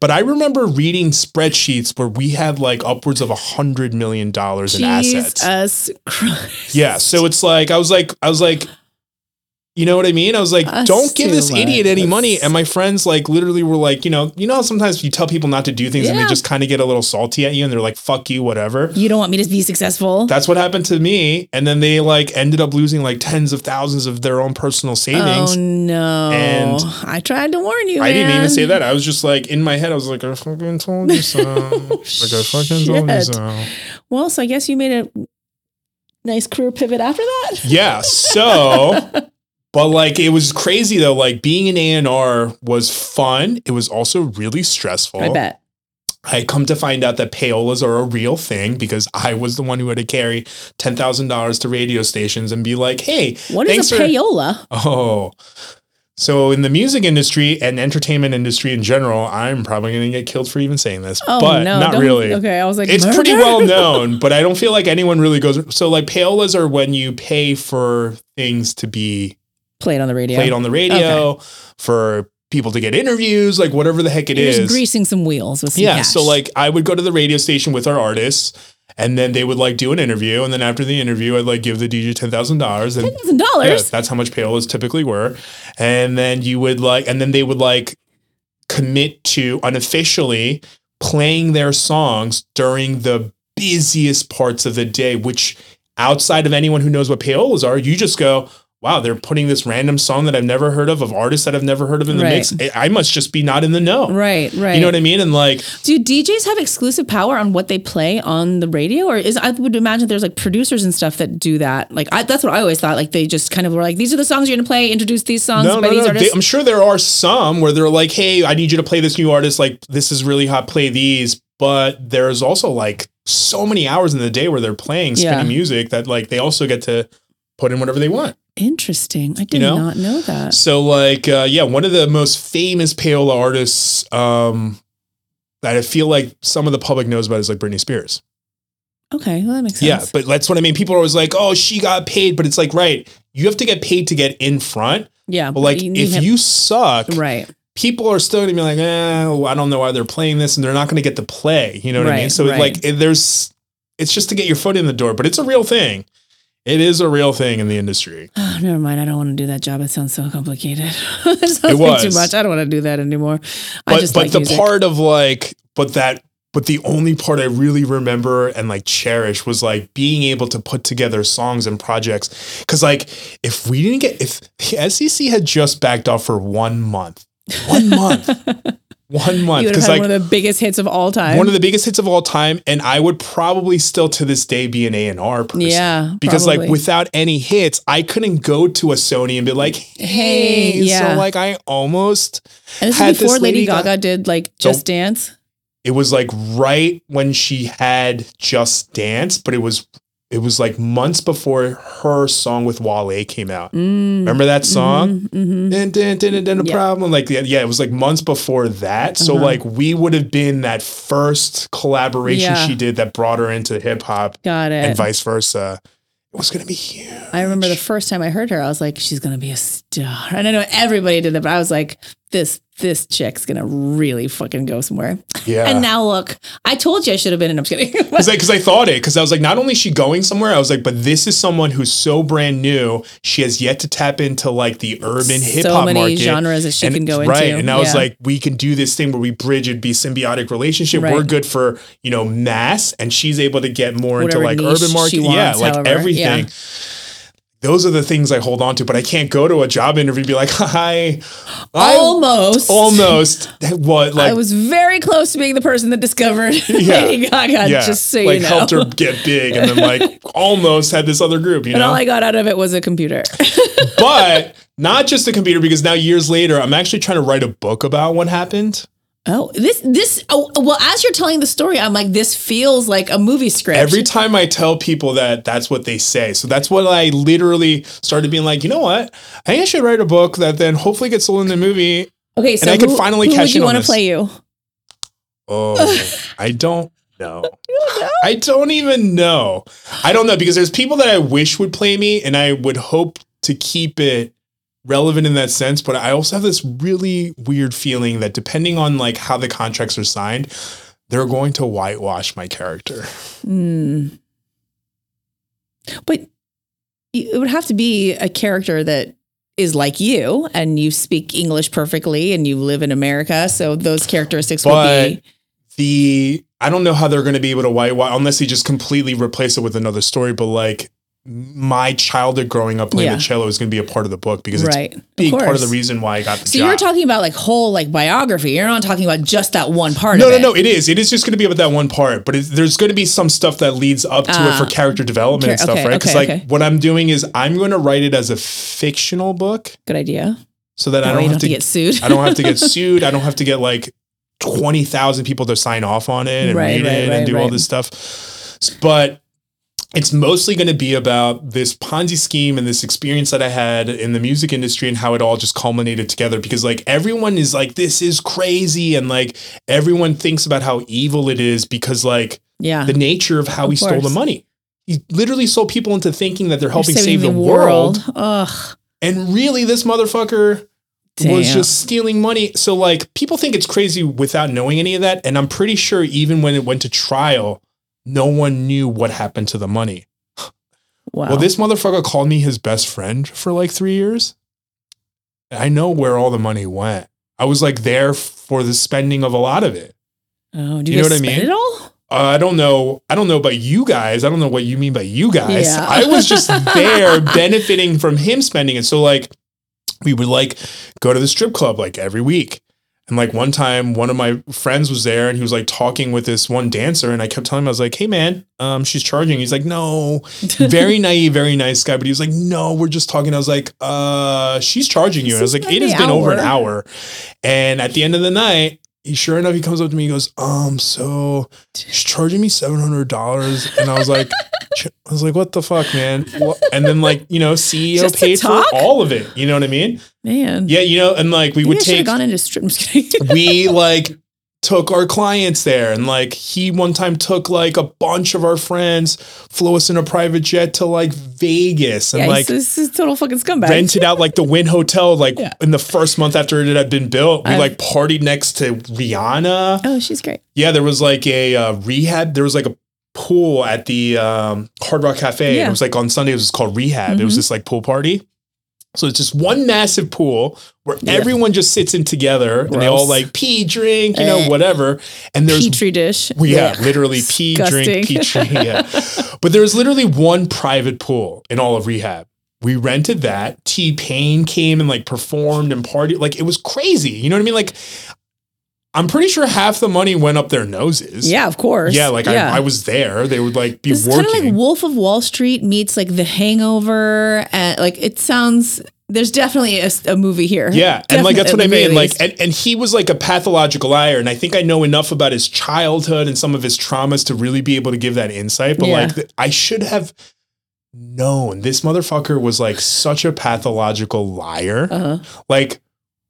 but I remember reading spreadsheets where we had like upwards of a $100 million in assets. Jesus Christ. Yeah. So it's like, I was like, I was like, you know what I mean? I was like, That's don't give this much. idiot any money. And my friends like literally were like, you know, you know sometimes you tell people not to do things and they just kind of get a little salty at you and they're like, fuck you, whatever. You don't want me to be successful. That's what happened to me. And then they like ended up losing like tens of thousands of their own personal savings. Oh no! And I tried to warn you. I didn't even say that. I was just like in my head, I was like, I fucking told you so. like I fucking told you so. Well, so I guess you made a nice career pivot after that. Yeah. So but like it was crazy though. Like being an A&R was fun. It was also really stressful. I bet. I come to find out that payolas are a real thing because I was the one who had to carry ten thousand dollars to radio stations and be like, "Hey, What is a for- payola? Oh. So in the music industry and entertainment industry in general, I'm probably going to get killed for even saying this, Oh but no! not really. Okay, I was like, It's pretty well known, but I don't feel like anyone really goes. So like payolas are when you pay for things to be Played on the radio. played on the radio, for people to get interviews, like whatever the heck it You're is. greasing some wheels with some yeah. cash. So like I would go to the radio station with our artists. And then they would like do an interview, and then after the interview, I'd like give the DJ ten thousand dollars, and thousand dollars. that's how much payolas typically were. And then you would like, and then they would like commit to unofficially playing their songs during the busiest parts of the day, which outside of anyone who knows what payolas are, you just go, wow, they're putting this random song that I've never heard of, of artists that I've never heard of in the Right. mix. I must just be not in the know. Right, right. You know what I mean? And like, Do DJs have exclusive power on what they play on the radio, or is I would imagine there's like producers and stuff that do that. Like I, that's what I always thought. Like they just kind of were like, these are the songs you're gonna play. Introduce these songs no, by no, these no. artists. They- I'm sure there are some where they're like, hey, I need you to play this new artist. Like, this is really hot. Play these. But there's also like so many hours in the day where they're playing spinning Yeah. music that like they also get to put in whatever they want. Interesting. I did know? not know that. So like, uh, yeah, one of the most famous payola artists um, that I feel like some of the public knows about is like Britney Spears. Okay, well that makes sense. Yeah, but that's what I mean. People are always like, "Oh, she got paid," but it's like, right, you have to get paid to get in front. yeah, But like, need if him- you suck, right, people are still gonna be like, eh, I don't know why they're playing this, and they're not gonna get to play. You know what I mean? So right. like, it, there's, it's just to get your foot in the door, but it's a real thing. It is a real thing in the industry. oh, never mind. I don't want to do that job. It sounds so complicated. it sounds It like too much. I don't want to do that anymore. I But just but like the music. part of like, but that. But the only part I really remember and like cherish was like being able to put together songs and projects. Cause like if we didn't get if the SEC had just backed off for one month, one month, one month. you would have Cause like one of the biggest hits of all time. one of the biggest hits of all time, and I would probably still to this day be an A and R person. yeah, Because like without any hits, I couldn't go to a Sony and be like, "Hey, Hey, yeah. so like I almost." and this is before this Lady Lady Ga- Gaga did like So- Just Dance. It was like right when she had Just Dance, but it was it was like months before her song with Wale came out. Mm, Remember that song? mhm. Dun, dun, dun, dun, a Yeah. problem. Like, yeah, yeah, it was like months before that. So, Uh-huh. like, we would have been that first collaboration Yeah. she did that brought her into hip hop Got it. and vice versa. It was going to be huge. I remember the first time I heard her, I was like, she's gonna be a star. And I know everybody did it, but I was like, this this chick's gonna really fucking go somewhere. Yeah. And now look, I told you I should have been, and I'm just kidding. Because I, 'cause I thought it, because I was like, not only is she going somewhere, I was like, but this is someone who's so brand new. She has yet to tap into like the urban hip so hop many market. genres that she and, can go right. into. And I was like, we can do this thing where we bridge and be symbiotic relationship. We're good for, you know, mass and she's able to get more Whatever into like urban market. she yeah, like however. everything. Yeah. Those are the things I hold on to, but I can't go to a job interview and be like, hi. I almost, almost what like I was very close to being the person that discovered Yeah. Lady Gaga. yeah, Just so like you know. helped her get big and then like almost had this other group, you and know? all I got out of it was a computer. but not just a computer because now years later i'm actually trying to write a book about what happened oh, this this. Oh, well, as you're telling the story, I'm like, this feels like a movie script. every time i tell people that that's what they say so that's what i literally started being like you know what i think i should write a book that then hopefully gets sold in the movie okay, so I could who- finally who cash would you want to play you? oh i don't know i don't even know i don't know because there's people that i wish would play me and i would hope to keep it relevant in that sense but i also have this really weird feeling that depending on like how the contracts are signed they're going to whitewash my character Hmm. But it would have to be a character that is like you and you speak English perfectly and you live in America. So those characteristics would be. the I don't know how they're going to be able to whitewash unless they just completely replace it with another story. But like my childhood growing up playing Yeah. the cello is going to be a part of the book because it's Right. a big part of the reason why I got the So job. you're talking about like whole like biography. You're not talking about just that one part no, no, it. no. It is. It is just going to be about that one part, but it's, there's going to be some stuff that leads up to it Ah. for character development and stuff, okay, right? Because okay, like okay. what I'm doing is I'm going to write it as a fictional book Good idea. so that I don't have don't to have to get sued. I don't have to get sued. I don't have to get like 20,000 people to sign off on it and Right, read right, it and do all this stuff. But it's mostly going to be about this Ponzi scheme and this experience that I had in the music industry and how it all just culminated together because like everyone is like this is crazy and like everyone thinks about how evil it is because like yeah. the nature of how Of he stole the money. He literally sold people into thinking that they're helping save the, world. Ugh. And really this motherfucker was just stealing money. So like people think it's crazy without knowing any of that. And I'm pretty sure even when it went to trial, no one knew what happened to the money. Wow. Well, this motherfucker called me his best friend for like three years. I know where all the money went. I was like there for the spending of a lot of it. oh, do you you, know what I mean? it all? Uh, I don't know. I don't know about you guys. I don't know what you mean by you guys. Yeah. I was just there benefiting from him spending it. So like we would like go to the strip club like every week. And like one time one of my friends was there and he was like talking with this one dancer and I kept telling him I was like, "Hey man, um she's charging." He's like, "No." Very naive, very nice guy, but he was like, "No, we're just talking." I was like, "Uh, she's charging you." And I was like, "It has been over an hour." hour." And at the end of the night, he sure enough, he comes up to me. He goes, "Um, so she's charging me seven hundred dollars," and I was like, "Ch- "I was like, what the fuck, man?" And then like you know, CEO Just paid for all of it. You know what I mean? Man. Yeah, you know, and like we Maybe would I take, gone into strip. I'm just kidding. we like took our clients there, and like he one time took like a bunch of our friends, flew us in a private jet to like Vegas, and yeah, like this is total fucking scumbag. rented out like the Wynn Hotel like Yeah. in the first month after it had been built. We I've- like partied next to Rihanna. oh, she's great. Yeah, there was like a uh, rehab. There was like a pool at the um, Hard Rock Cafe. Yeah. It was like on Sunday. It was called rehab. It was Mhm. this like pool party. So it's just one massive pool where Yeah. everyone just sits in together and they all like pee, drink, you know, Eh. whatever. And there's Petri dish. well, yeah, Ugh, literally pee, drink, disgusting. pee, drink. Yeah. but there was literally one private pool in all of rehab. We rented that. T Pain came and like performed and party. Like it was crazy. You know what I mean? Like I'm pretty sure half the money went up their noses. Yeah, of course. Yeah, like yeah. I, I was there. They would like be This is kind of like Wolf of Wall Street meets like The Hangover, and like it sounds There's definitely a, a movie here. Yeah, and like that's what I mean. Like, and, and he was like a pathological liar, and I think I know enough about his childhood and some of his traumas to really be able to give that insight. But Yeah. like, I should have known this motherfucker was like such a pathological liar. Uh-huh. Like,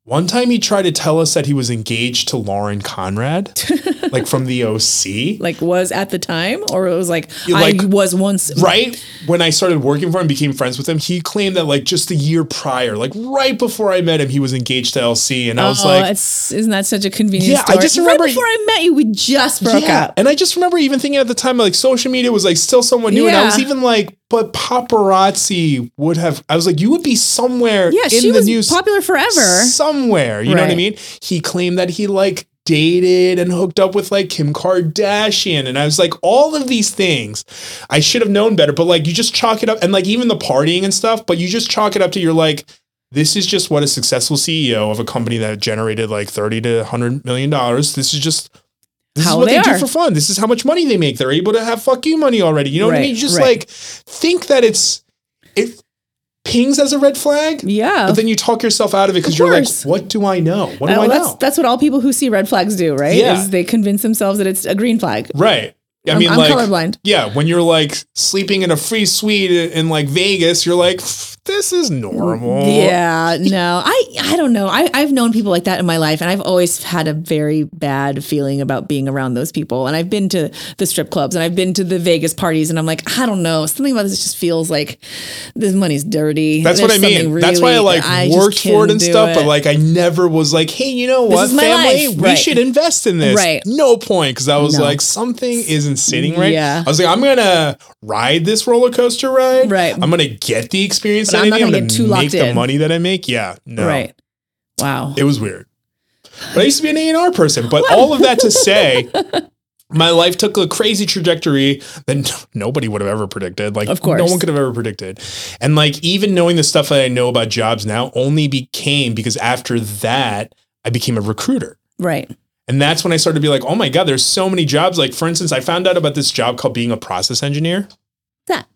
one time he tried to tell us that he was engaged to Lauren Conrad, like from the OC. Like was at the time, or it was like, like- I was once. Right when I started working for him, became friends with him. He claimed that like just a year prior, like right before I met him, he was engaged to LC, and I was oh, like, isn't that such a convenient Yeah, I just remember- right before I met you, we just broke up. And I just remember even thinking at the time, like social media was like still someone new. And I was even like, but paparazzi would have, I was like, you would be somewhere Yeah, in she the was news popular forever. somewhere. You know what I mean? He claimed that he like dated and hooked up with like Kim Kardashian. And I was like, all of these things I should have known better. But like, you just chalk it up and like even the partying and stuff, but you just chalk it up to you're like, this is just what a successful CEO of a company that generated like 30 to 100 million dollars. This is just this How is what they they, do for fun. This is how much money they make. They're able to have fuck you money already. You know what I mean? You just right. like think that it's it pings as a red flag. Yeah. But then you talk yourself out of it because you're like, what do I know? What do Oh, I that's know? that's what all people who see red flags do, right? Yeah. Is they convince themselves that it's a green flag. right. I I'm- mean, I'm like, colorblind. yeah, when you're like sleeping in a free suite in, in like Vegas, you're like, "Pff, this is normal. Yeah, no, I I don't know. I I've known people like that in my life, and I've always had a very bad feeling about being around those people. And I've been to the strip clubs, and I've been to the Vegas parties, and I'm like, I don't know, something about this just feels like this money's dirty. That's what I mean. something That's why I like just worked for it and stuff, but like I never was like, hey, you know what, my family, life. we Right. should invest in this. Right. No point, because I was No. like, something isn't sitting right. Yeah. I was like, I'm gonna ride this roller coaster ride. Right. I'm gonna get the experience I'm not gonna I'm get too make locked the in. money that I make. Yeah. No. right. Wow. It was weird. But I used to be an A&R person. But all of that to say, my life took a crazy trajectory that nobody would have ever predicted. Like, Of course. no one could have ever predicted. And like, even knowing the stuff that I know about jobs now only became because after that, I became a recruiter. right. And that's when I started to be like, oh my God, there's so many jobs. Like, for instance, I found out about this job called being a process engineer. That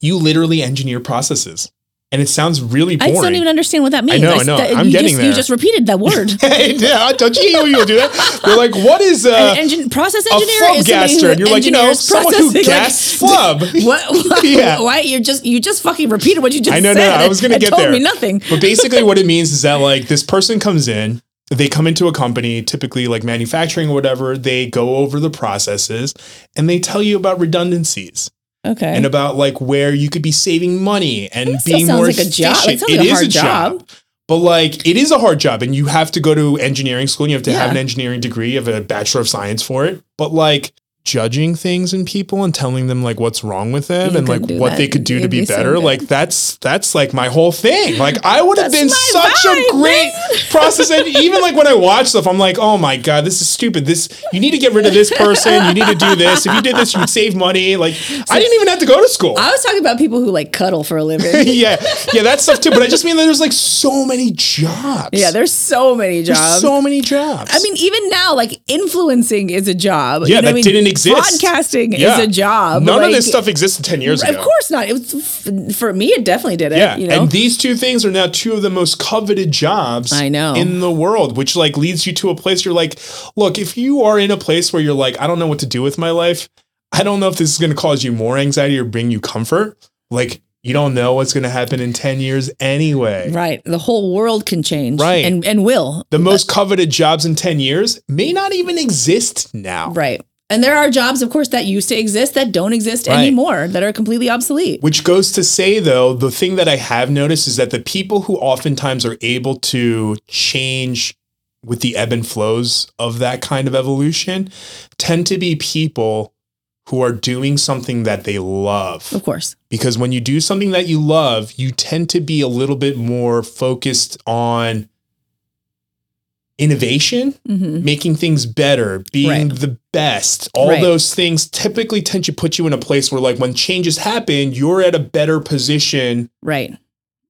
You literally engineer processes. And it sounds really I just don't even understand what that means. I know, I know. that- I'm you getting just, there. You just repeated that word. Hey, yeah, don't you when people do that? They're like, what is uh, An engine process a engineer somebody flubgaster? And you're like, you know, someone who like, gas flub. What? what Yeah. Why you just you just fucking repeated what you just I know, said? no, I was gonna and get told there. me nothing. But basically, what it means is that like this person comes in, they come into a company, typically like manufacturing or whatever. They go over the processes and they tell you about redundancies Okay. and about like where you could be saving money and being more like a job. That efficient. It like is hard a job. job. But like it is a hard job and you have to go to engineering school and you have to have an engineering degree, you have a bachelor of science for it. But like judging things in people and telling them like what's wrong with them You and like what that. they could do to You'd be be better, good. like that's that's like my whole thing. Like I would have been such a vibe, great process and even like when I watch stuff, I'm like, oh my God, this is stupid. This you need to get rid of this person. You need to do this. If you did this, you would save money. Like I didn't even have to go to school. I was talking about people who like cuddle for a living. yeah, yeah, that stuff too. But I just mean that there's like so many jobs. yeah, there's so many There's jobs. so many jobs. I mean, even now, like influencing is a job. Yeah, what that I mean? didn't exist. Podcasting Yeah. is a job. none of this stuff existed ten years ago. Of course not. It was for me. It definitely did it. Yeah, you know. and these two things are now two of the most coveted jobs I know. in the world, which like leads you to a place you're like, look, if you are in a place where you're like, I don't know what to do with my life, I don't know if this is going to cause you more anxiety or bring you comfort. Like, you don't know what's going to happen in 10 years anyway. right. The whole world can change. Right. And and will. The most coveted jobs in 10 years may not even exist now. Right. And there are jobs, of course, that used to exist that don't exist Right. anymore, that are completely obsolete. Which goes to say, though, the thing that I have noticed is that the people who oftentimes are able to change with the ebb and flows of that kind of evolution tend to be people who are doing something that they love. Of course. Because when you do something that you love, you tend to be a little bit more focused on innovation, hmm making things better, being Right. the best. All Right. those things typically tend to put you in a place where, like, when changes happen, you're at a better position Right.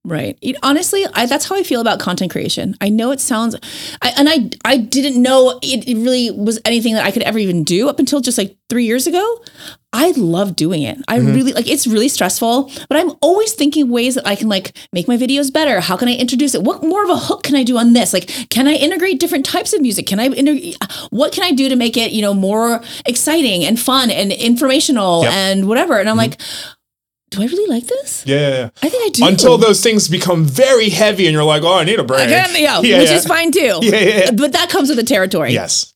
Right. You- honestly, I, that's how I feel about content creation. I know it sounds, I, and I I didn't know it, it really was anything that I could ever even do up until just like three years ago. I love doing it. I Mhm. really like. It's really stressful, but I'm always thinking ways that I can like make my videos better. How can I introduce it? What more of a hook can I do on this? Like, can I integrate different types of music? Can I What can I do to make it you know more exciting and fun and informational Yep. and whatever? And I'm Mhm. like, do I really like this? Yeah, yeah, yeah. I think I do. Until those things become very heavy and you're like, oh, I need a break. Again, yeah, Yeah, which yeah. is fine too. Yeah, yeah, yeah. But that comes with the territory. Yes.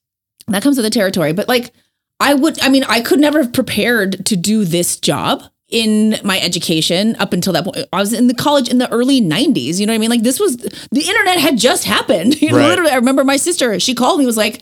That comes with the territory. But like, I would, I mean, I could never have prepared to do this job in my education up until that point. I was in the college in the early 90s. You know what I mean? Like, this was the internet had just happened. You know, Right. literally, I remember my sister, she called me, was like,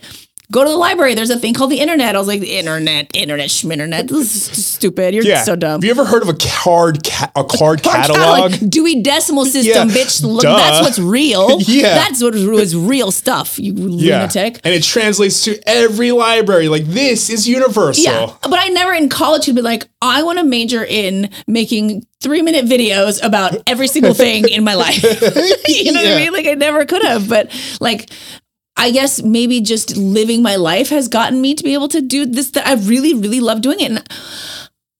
Go to the library. There's a thing called the internet. I was like, the internet, internet, schminternet. This is stupid. You're Yeah. so dumb. Have you ever heard of a card ca- a card Card catalog? Dewey Decimal System, Yeah. bitch. Look, Duh. that's what's real. Yeah. That's what was real stuff, you lunatic. And it translates to every library. Like this is universal. Yeah. But I never in college would be like, I want to major in making three minute videos about every single thing in my life. you know what I mean? Like I never could have. But like, I guess maybe just living my life has gotten me to be able to do this that I really, really love doing it. And,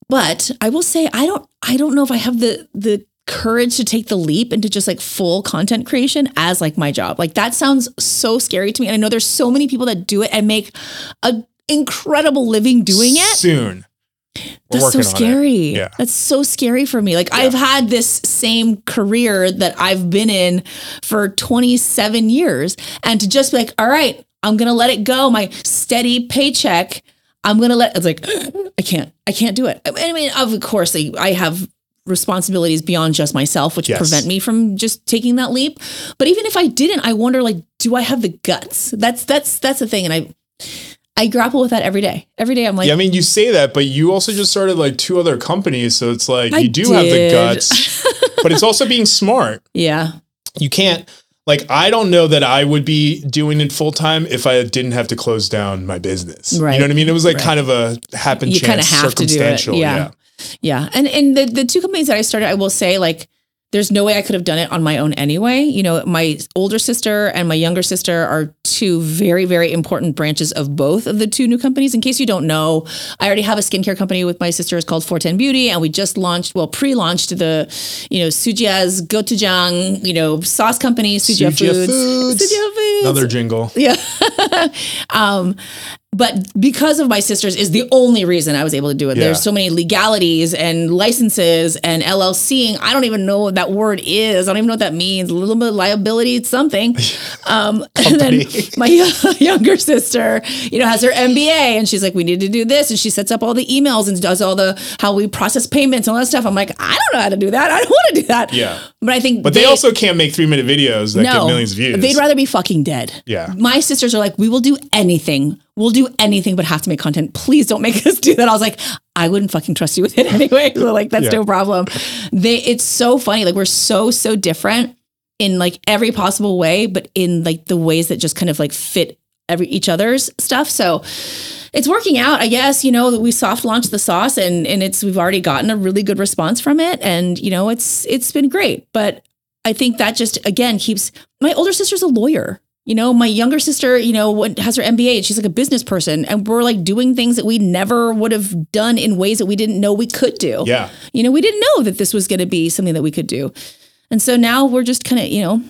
but I will say I don't I don't know if I have the the courage to take the leap into just like full content creation as like my job. Like that sounds so scary to me. And I know there's so many people that do it and make a incredible living doing it. soon. That's so working on it. scary. Yeah. That's so scary for me. Like I've had this same career that I've been in for 27 years and to just be like, all right, I'm going to let it go. My steady paycheck. I'm going to let it's like I can't. I can't do it. I mean, of course I, I have responsibilities beyond just myself which Yes. prevent me from just taking that leap. But even if I didn't, I wonder like do I have the guts? That's that's that's the thing and I I grapple with that every day. Every day I'm like yeah, I mean, you say that, but you also just started like two other companies, so it's like I you do have the guts, but it's also being smart. yeah. You can't like I don't know that I would be doing it full time if I didn't have to close down my business. Right. You know what I mean? It was like Right. kind of a happen You chance, kinda have to do it. circumstantial. Yeah. Yeah. And and the, the two companies that I started, I will say, like, there's no way I could have done it on my own anyway. You know, my older sister and my younger sister are two very, very important branches of both of the two new companies. In case you don't know, I already have a skincare company with my sister. It's called 410 Beauty. And we just launched, well, pre-launched the, you know, Soogia's Gochujang, you know, sauce company, Soogia, Soogia Foods. Foods. Soogia Foods. Another jingle. Yeah. um, but because of my sisters is the only reason I was able to do it. Yeah. There's so many legalities and licenses and LLCing. I don't even know what that word is. I don't even know what that means. A little bit of liability, it's something. Um, and then my younger sister, you know, has her MBA and she's like, we need to do this. And she sets up all the emails and does all the, how we process payments and all that stuff. I'm like, I don't know how to do that. I don't want to do that. Yeah. But I think, But they, also can't make three minute videos that get millions of views. They'd rather be fucking dead. Yeah. My sisters are like, we will do anything. We'll do anything but have to make content. Please don't make us do that. I was like, I wouldn't fucking trust you with it anyway. So like that's Yeah. no problem. They it's so funny. Like we're so, so different in like every possible way, but in like the ways that just kind of like fit every each other's stuff. So it's working out, I guess. You know, we soft launched the sauce and and it's we've already gotten a really good response from it. And, you know, it's it's been great. But I think that just again keeps my older sister's a lawyer. You know, my younger sister, you know, has her MBA and she's like a business person. And we're like doing things that we never would have done in ways that we didn't know we could do. Yeah. You know, we didn't know that this was going to be something that we could do. And so now we're just kind of, you know,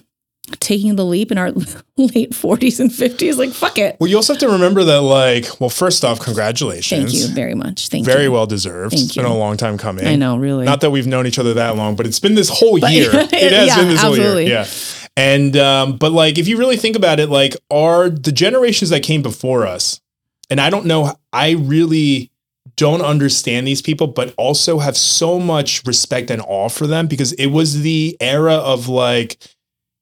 taking the leap in our late 40s and 50s. Like, fuck it. Well, you also have to remember that, like, well, first off, congratulations. Thank you very much. Thank Very you. Very well deserved. Thank it's been you. a long time coming. I know, really. Not that we've known each other that long, but it's been this whole year. It has Yeah, been this whole year. Yeah. And um, but like if you really think about it, like are the generations that came before us, and I don't know, I really don't understand these people, but also have so much respect and awe for them because it was the era of like,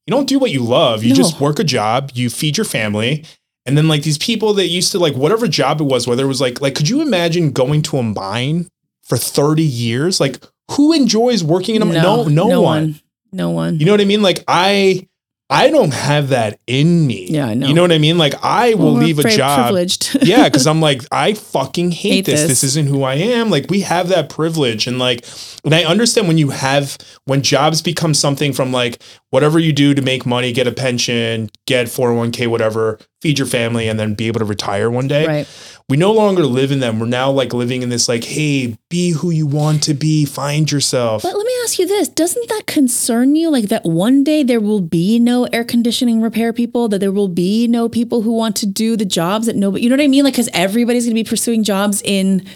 you don't do what you love. You No. just work a job, you feed your family. And then like these people that used to like whatever job it was, whether it was like like could you imagine going to a mine for 30 years? Like who enjoys working in a mine? No, no, one. No one. You know what I mean? Like I I don't have that in me. Yeah, I know. You know what I mean? Like I will leave a job. privileged. yeah, because I'm like, I fucking hate, Hate this. this. this. isn't who I am. Like we have that privilege. And like, and I understand when you have when jobs become something from like whatever you do to make money, get a pension, get 401k, whatever, feed your family, and then be able to retire one day. right. We no longer live in them. We're now like living in this like, hey, be who you want to be, find yourself. But let me ask you this: Doesn't that concern you? Like that one day there will be no air conditioning repair people, that there will be no people who want to do the jobs that nobody, you know what I mean? Like because everybody's going to be pursuing jobs in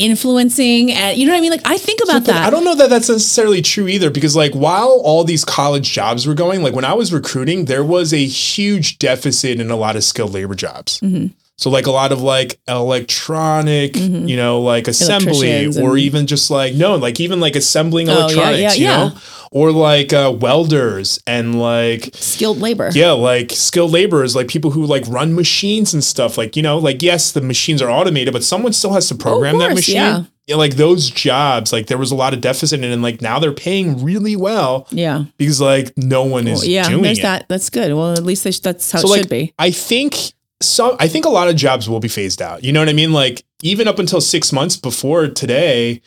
influencing, and you know what I mean? Like I think about But that. I don't know that that's necessarily true either because like while all these college jobs were going, like when I was recruiting, there was a huge deficit in a lot of skilled labor jobs. Mm-hmm. So like a lot of like electronic, you know, like assembly or even just like no, like even like assembling Oh, yeah, electronics, yeah, you yeah. Or like uh, welders and like Skilled labor. yeah, like skilled laborers, like people who like run machines and stuff. Like, you know, like yes, the machines are automated, but someone still has to program that course, machine. yeah. Yeah, like those jobs, like there was a lot of deficit in, and like now they're paying really well Yeah. because like no one is yeah. doing There's it. that. That's good. Well, at least sh- that's how So it like, should be. I think so. I think a lot of jobs will be phased out. You know what I mean? Like even up until six months before today,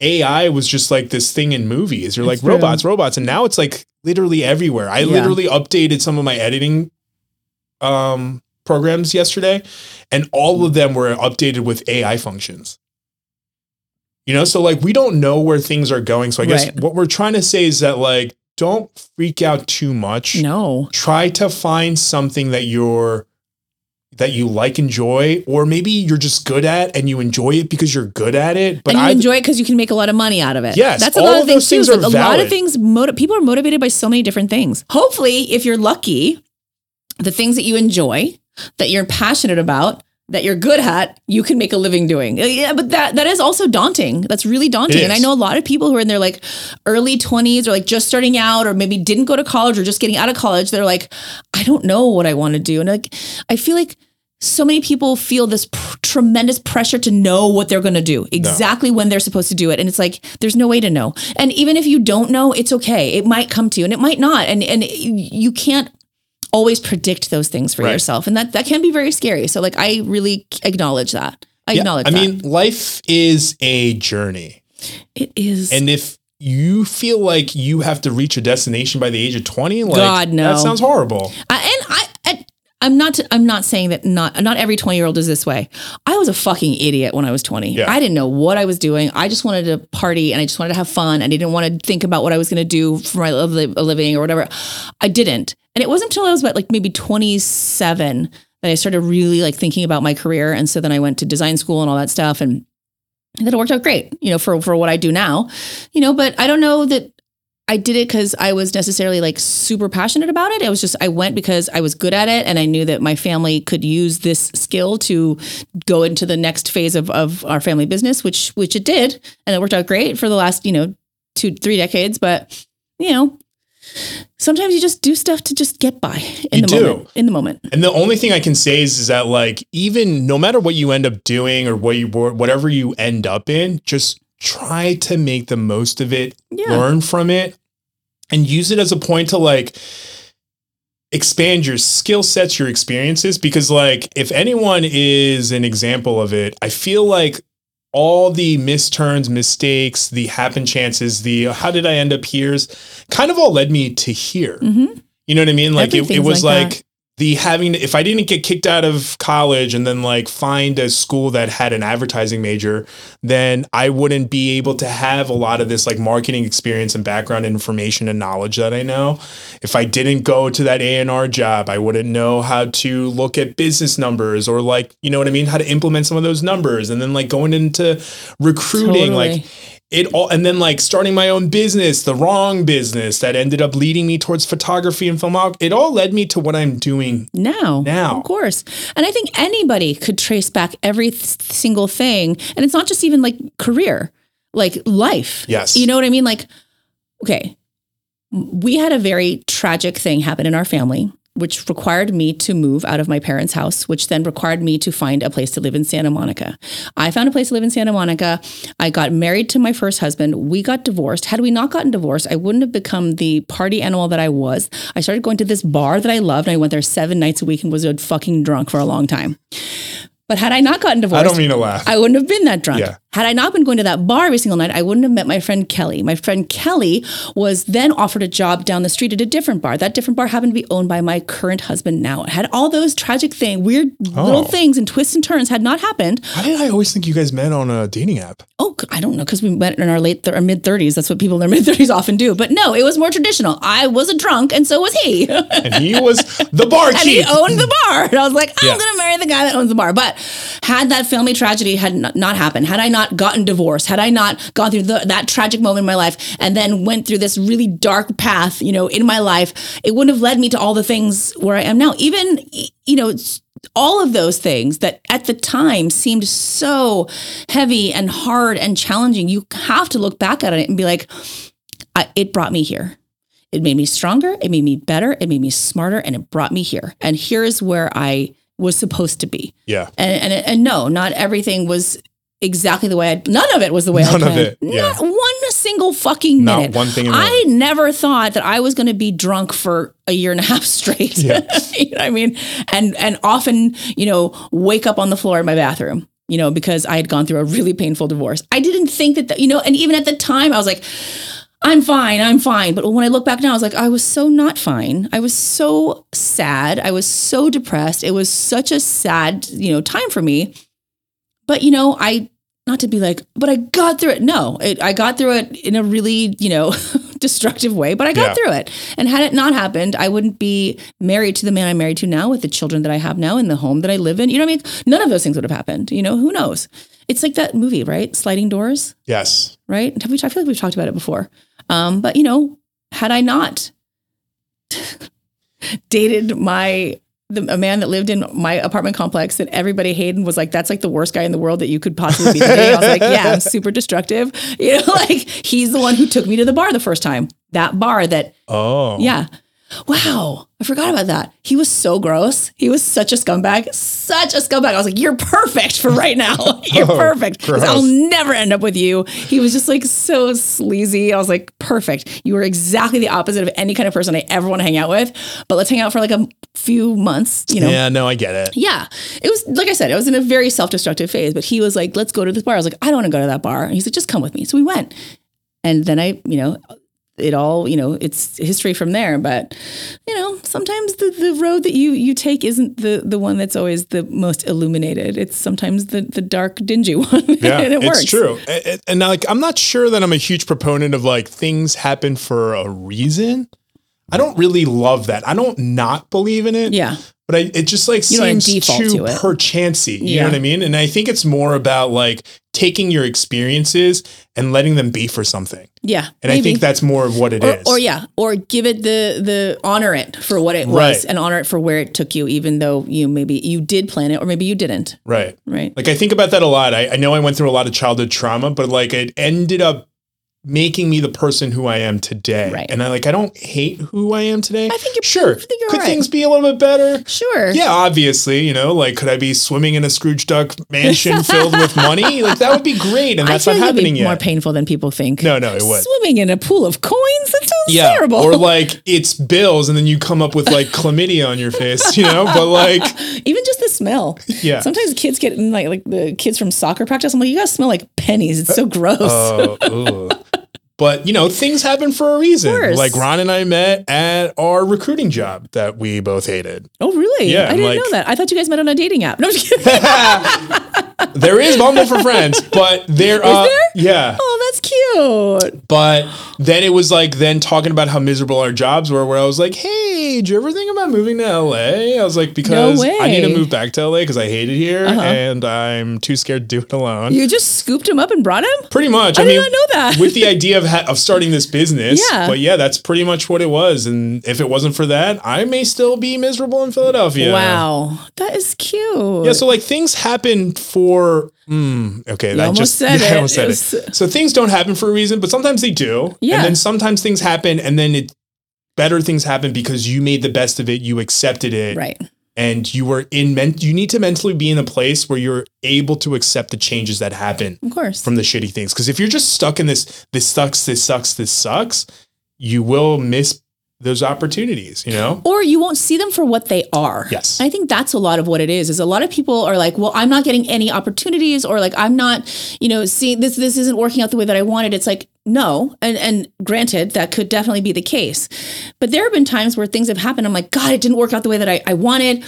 AI was just like this thing in movies. You're like true. robots, robots, and now it's like literally everywhere. I Yeah. literally updated some of my editing um programs yesterday, and all of them were updated with AI functions. You know, so like we don't know where things are going. So I guess Right. what we're trying to say is that like don't freak out too much No. try to find something that you're that you like enjoy or maybe you're just good at and you enjoy it because you're good at it but and you I enjoy it because you can make a lot of money out of it. Yes, that's a all lot of of things things too. are Like, a lot of things. Motiv- people are motivated by so many different things. Hopefully, if you're lucky, the things that you enjoy, that you're passionate about, that you're good at, you can make a living doing. Uh, Yeah, but that that is also daunting. That's really daunting. And I know a lot of people who are in their like early 20s or like just starting out or maybe didn't go to college or just getting out of college. They're like, I don't know what I want to do. And like I feel like so many people feel this pr- tremendous pressure to know what they're going to do exactly when they're supposed to do it and it's like there's no way to know and even if you don't know it's okay it might come to you and it might not and and you can't always predict those things for Right. yourself. And that that can be very scary. So like i really acknowledge that. I Yeah, acknowledge I that. mean life is a journey. It is. And if you feel like you have to reach a destination by the age of 20 like God, no. that sounds horrible. I, and I, I I'm not I'm not saying that not not every 20 year old is this way. I was a fucking idiot when I was 20. Yeah. I didn't know what I was doing. I just wanted to party and I just wanted to have fun. And I didn't want to think about what I was going to do for my living or whatever. I didn't. And it wasn't until I was about like maybe 27 that I started really like thinking about my career and so then I went to design school and all that stuff and that it worked out great, you know, for for what I do now. You know, but I don't know that I did it because I was necessarily like super passionate about it. It was just I went because I was good at it, and I knew that my family could use this skill to go into the next phase of of our family business, which which it did, and it worked out great for the last you know two three decades. But you know, sometimes you just do stuff to just get by in You the do. moment. In the moment, And the only thing I can say is, is that like even no matter what you end up doing or what you whatever you end up in, just try to make the most of it, Yeah. learn from it, and use it as a point to like expand your skill sets, your experiences. Because like if anyone is an example of it, I feel like all the misturns, mistakes, the happen chances, the how did I end up here's kind of all led me to here. Mhm. You know what I mean? Like it, it was like like. The having if I didn't get kicked out of college and then like find a school that had an advertising major, then I wouldn't be able to have a lot of this like marketing experience and background information and knowledge that I know. If I didn't go to that A&R job, I wouldn't know how to look at business numbers or like, you know what I mean, how to implement some of those numbers and then like going into recruiting like Totally. It all and then like starting my own business the wrong business that ended up leading me towards photography and film it all led me to what i'm doing now, Now. of course. And I think anybody could trace back every th- single thing, and it's not just even like career, like life. Yes. you know what I mean. Like, okay, we had a very tragic thing happen in our family which required me to move out of my parents' house, which then required me to find a place to live in Santa Monica. I found a place to live in Santa Monica. I got married to my first husband. We got divorced. Had we not gotten divorced, I wouldn't have become the party animal that I was. I started going to this bar that I loved. And I went there seven nights a week and was a fucking drunk for a long time. But had I not gotten divorced, I don't mean to laugh. I wouldn't have been that drunk. Yeah. Had I not been going to that bar every single night, I wouldn't have met my friend Kelly. My friend Kelly was then offered a job down the street at a different bar. That different bar happened to be owned by my current husband now. It had all those tragic thing, weird little Oh. things and twists and turns had not happened. Why did I always think you guys met on a dating app? Oh, I don't know, because we met in our late th- or mid 30s. That's what people in their mid 30s often do. But no, it was more traditional. I was a drunk, and so was he. And he was the bar and he owned the bar. And I was like, I'm Yeah. going to marry the guy that owns the bar. But had that family tragedy had not, not happened, had I not gotten divorced, had I not gone through the, that tragic moment in my life and then went through this really dark path, you know, in my life, it wouldn't have led me to all the things where I am now. Even, you know, it's all of those things that at the time seemed so heavy and hard and challenging, you have to look back at it and be like, I, it brought me here. It made me stronger. It made me better. It made me smarter, and it brought me here. And here's where I was supposed to be. Yeah. And and, and no, not everything was exactly the way I. None of it was the way None I of planned. it, yeah. Not one single fucking Not minute. one thing in I never thought that I was going to be drunk for a year and a half straight. Yeah. you know what I mean? And and often, you know, wake up on the floor in my bathroom. You know, because I had gone through a really painful divorce. I didn't think that, that you know, and even at the time, I was like, I'm fine, I'm fine. But when I look back now, I was like, I was so not fine. I was so sad. I was so depressed. It was such a sad, you know, time for me. But you know, I not to be like, but I got through it. No, it, I got through it in a really, you know, destructive way, but I got Yeah. through it. And had it not happened, I wouldn't be married to the man I'm married to now with the children that I have now in the home that I live in. You know what I mean? None of those things would have happened. You know, who knows? It's like that movie, right? Sliding doors Yes. right? Have we, I feel like we've talked about it before. Um, but you know, had I not dated my the, a man that lived in my apartment complex that everybody hated and was like, that's like the worst guy in the world that you could possibly be dating. I was like, yeah, I'm super destructive. You know, like he's the one who took me to the bar the first time. That bar that Oh. yeah. Wow. I forgot about that. He was so gross. He was such a scumbag. Such a scumbag. I was like, you're perfect for right now. You're Oh, perfect. I'll never end up with you. He was just like so sleazy. I was like, perfect. You were exactly the opposite of any kind of person I ever want to hang out with. But let's hang out for like a few months, you know? Yeah, no, I get it. Yeah. It was, like I said, it was in a very self destructive phase, but he was like, let's go to this bar. I was like, I don't want to go to that bar. And he's like, just come with me. So we went. And then I, you know, it all, you know, it's history from there. But, you know, sometimes the, the road that you you take isn't the the one that's always the most illuminated. It's sometimes the the dark, dingy one. Yeah, and it it's works. true. And, and- and like, I'm not sure that I'm a huge proponent of like things happen for a reason. I don't really love that. I don't not believe in it. Yeah. but I, it just like You seems too to it. perchancy. You Yeah. know what I mean? And I think it's more about like taking your experiences and letting them be for something. Yeah. And I think that's more of what it or, is. or yeah, or give it the the honor it for what it was and honor it for where it took you, even though you maybe you did plan it or maybe you didn't. right. Right. Like I think about that a lot. I, I know I went through a lot of childhood trauma, but like it ended up making me the person who I am today. Right. And I like I don't hate who I am today. I think you're- sure. I think you're could right. things be a little bit better? Sure. Yeah, obviously, you know, like could I be swimming in a Scrooge Duck mansion filled with money? Like that would be great, and that's not happening be yet. more painful than people think. No, no, it would. Swimming in a pool of coins? That sounds yeah, terrible. or like it's bills, and then you come up with like chlamydia on your face, you know. But like, Even just the smell. Yeah. Sometimes kids get in like like the kids from soccer practice. I'm like, you guys smell like pennies. It's so gross. oh, ugh. But you know, things happen for a reason. Like Ron and I met at our recruiting job that we both hated. oh, really? Yeah, I I'm didn't like- know that. I thought you guys met on a dating app. No, I'm just kidding. There is Bumble for friends, but there, uh, there? yeah. oh, that's cute. But then it was like then talking about how miserable our jobs were, where I was like, "Hey, did you ever think about moving to LA?" I was like, "Because I need to move back to LA because I hate it here Uh-huh. and I'm too scared to do it alone." You just scooped him up and brought him? pretty much. I I, did mean, not know that. with the idea of ha- of starting this business. Yeah. But yeah, that's pretty much what it was. And if it wasn't for that, I may still be miserable in Philadelphia. Wow. That is cute. Yeah, so like things happen for. Mm, okay, that almost just said yeah, I it. almost said It it. So things don't happen for a reason, but sometimes they do. Yeah. And then sometimes things happen, and then it better things happen because you made the best of it, you accepted it, Right. And you were in you need to mentally be in a place where you're able to accept the changes that happen Of course. from the shitty things. Because if you're just stuck in this, this sucks, this sucks, this sucks, you will miss those opportunities, you know? or you won't see them for what they are. Yes. I think that's a lot of what it is. Is a lot of people are like, well, I'm not getting any opportunities, or like I'm not, you know, seeing this this isn't working out the way that I wanted. It's like no, and and granted that could definitely be the case, but there have been times where things have happened. I'm like, God, it didn't work out the way that I, I wanted.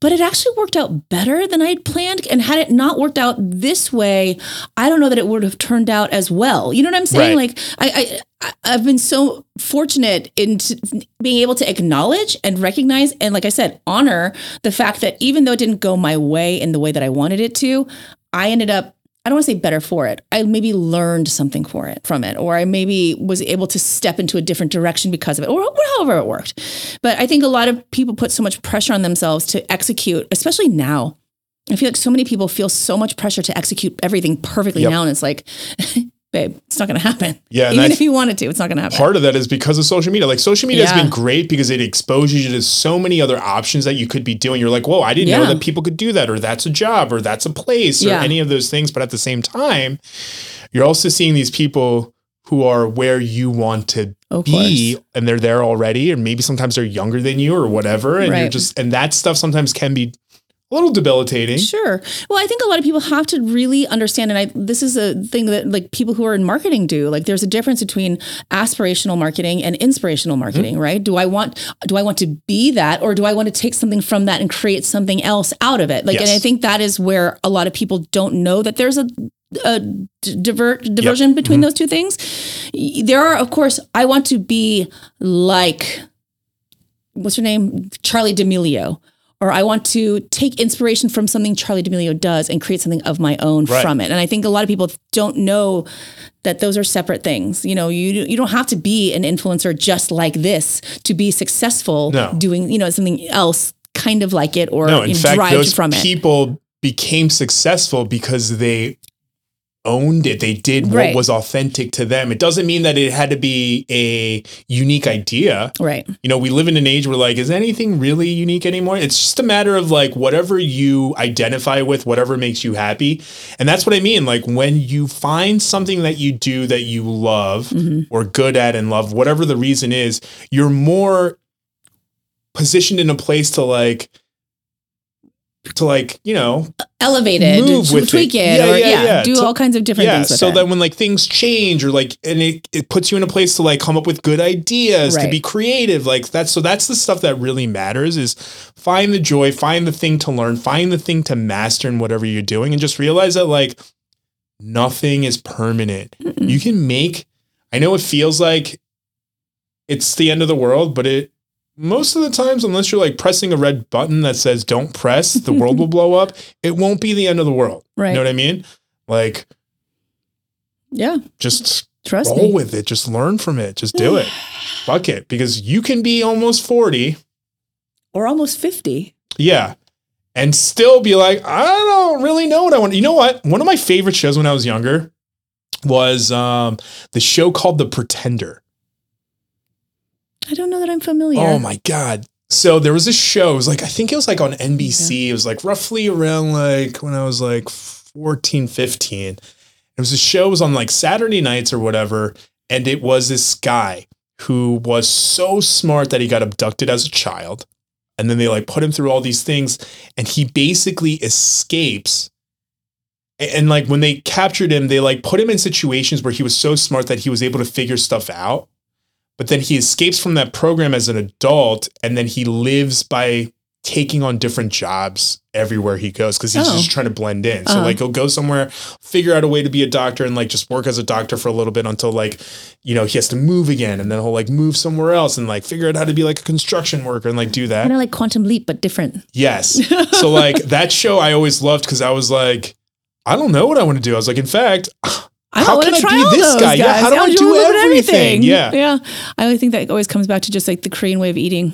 But it actually worked out better than I'd planned. And had it not worked out this way, I don't know that it would have turned out as well. You know what I'm saying? Right. Like I, I I've been so fortunate in t- being able to acknowledge and recognize and like I said, honor the fact that even though it didn't go my way in the way that I wanted it to, I ended up I don't want to say better for it. I maybe learned something for it from it, or I maybe was able to step into a different direction because of it, or however it worked. But I think a lot of people put so much pressure on themselves to execute, especially now. I feel like so many people feel so much pressure to execute everything perfectly Yep. now, and it's like, babe, it's not going to happen. Yeah, even if you wanted to, it's not going to happen. Part of that is because of social media. Like social media has been great because it exposes you to so many other options that you could be doing. You're like, whoa, I didn't know that people could do that, or that's a job, or that's a place, or Yeah. any of those things. But at the same time, you're also seeing these people who are where you want to Of be course. and they're there already and maybe sometimes they're younger than you or whatever and you're just and that stuff sometimes can be a little debilitating Sure. Well, I think a lot of people have to really understand, and I this is a thing that like people who are in marketing do. Like, there's a difference between aspirational marketing and inspirational marketing, mm-hmm. right? Do I want do I want to be that, or do I want to take something from that and create something else out of it? Like, and I think that is where a lot of people don't know that there's a divert diversion between mm-hmm. those two things. There are, of course, I want to be like what's her name? Charlie D'Amelio. Or I want to take inspiration from something Charlie D'Amelio does and create something of my own Right. from it. And I think a lot of people don't know that those are separate things. You know, you you don't have to be an influencer just like this to be successful No. doing, you know, something else kind of like it or no in you know, fact those from it. people became successful because they owned it they did what Right. was authentic to them it doesn't mean that it had to be a unique idea Right. you know we live in an age where like is anything really unique anymore it's just a matter of like whatever you identify with whatever makes you happy and that's what i mean like when you find something that you do that you love Mm-hmm. or good at and love whatever the reason is you're more positioned in a place to like to like you know Elevated, Move to with tweak it. it, Yeah, or yeah, yeah, yeah. do So- all kinds of different yeah things with so it. that when like things change or like and it, it puts you in a place to like come up with good ideas to be creative like that's so that's the stuff that really matters is find the joy find the thing to learn find the thing to master in whatever you're doing and just realize that like nothing is permanent Mm-mm. you can make i know it feels like it's the end of the world but it most of the times unless you're like pressing a red button that says don't press the world will blow up it won't be the end of the world. Right. you know what i mean? Like yeah. just Trust roll me. with it. Just learn from it. Just do it. Fuck it. Because you can be almost 40 Or almost 50. yeah. And still be like i don't really know what i want. You know what? One of my favorite shows when i was younger was um the show called the pretender I don't know that I'm familiar. Oh my god. So there was a show, it was like I think it was like on oh NBC. It was like roughly around like when I was like 14, 15. It was a show it was on like Saturday nights or whatever and it was this guy who was so smart that he got abducted as a child and then they like put him through all these things and he basically escapes and like when they captured him they like put him in situations where he was so smart that he was able to figure stuff out but then he escapes from that program as an adult and then he lives by taking on different jobs everywhere he goes because he's Oh. just trying to blend in so Uh-huh. like he'll go somewhere figure out a way to be a doctor and like just work as a doctor for a little bit until like you know he has to move again and then he'll like move somewhere else and like figure out how to be like a construction worker and like do that Kind of like Quantum Leap, but different. Yes. So like that show I always loved because I was like, I don't know what I want to do. I was like, in fact, I How want can to I try be this guy? Yeah, how do I to do bit everything? Yeah. yeah. I always think that always comes back to just like the Korean way of eating.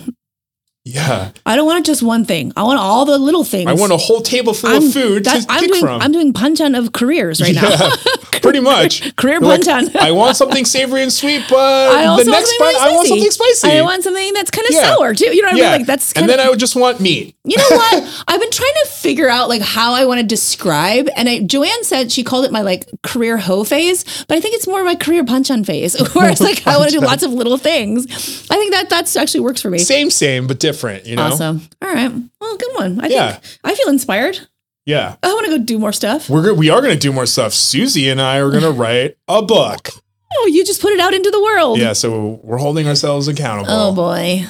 Yeah. I don't want just one thing. I want all the little things. I want a whole table full I'm, of food that- to I'm pick doing, from. I'm doing banchan of careers right now. pretty much. Career You're like, banchan. I want something savory and sweet, but the next bite, really I want something spicy. I want something that's kind of Yeah. sour too. You know what I mean? Like that's kind and then I would just want meat. you know what? I've been trying to figure out like how I want to describe, and I, Joanne said she called it my like career hoe phase, but I think it's more of my career banchan phase, where it's like I want to do lots of little things. I think that that's actually works for me. Same, same, but different. You know. Awesome. All right. Well, good one. I Yeah. think I feel inspired. Yeah. I want to go do more stuff. We're go- we are going to do more stuff. Susie and I are going to write a book. Oh, you just put it out into the world. Yeah, so we're holding ourselves accountable. Oh boy,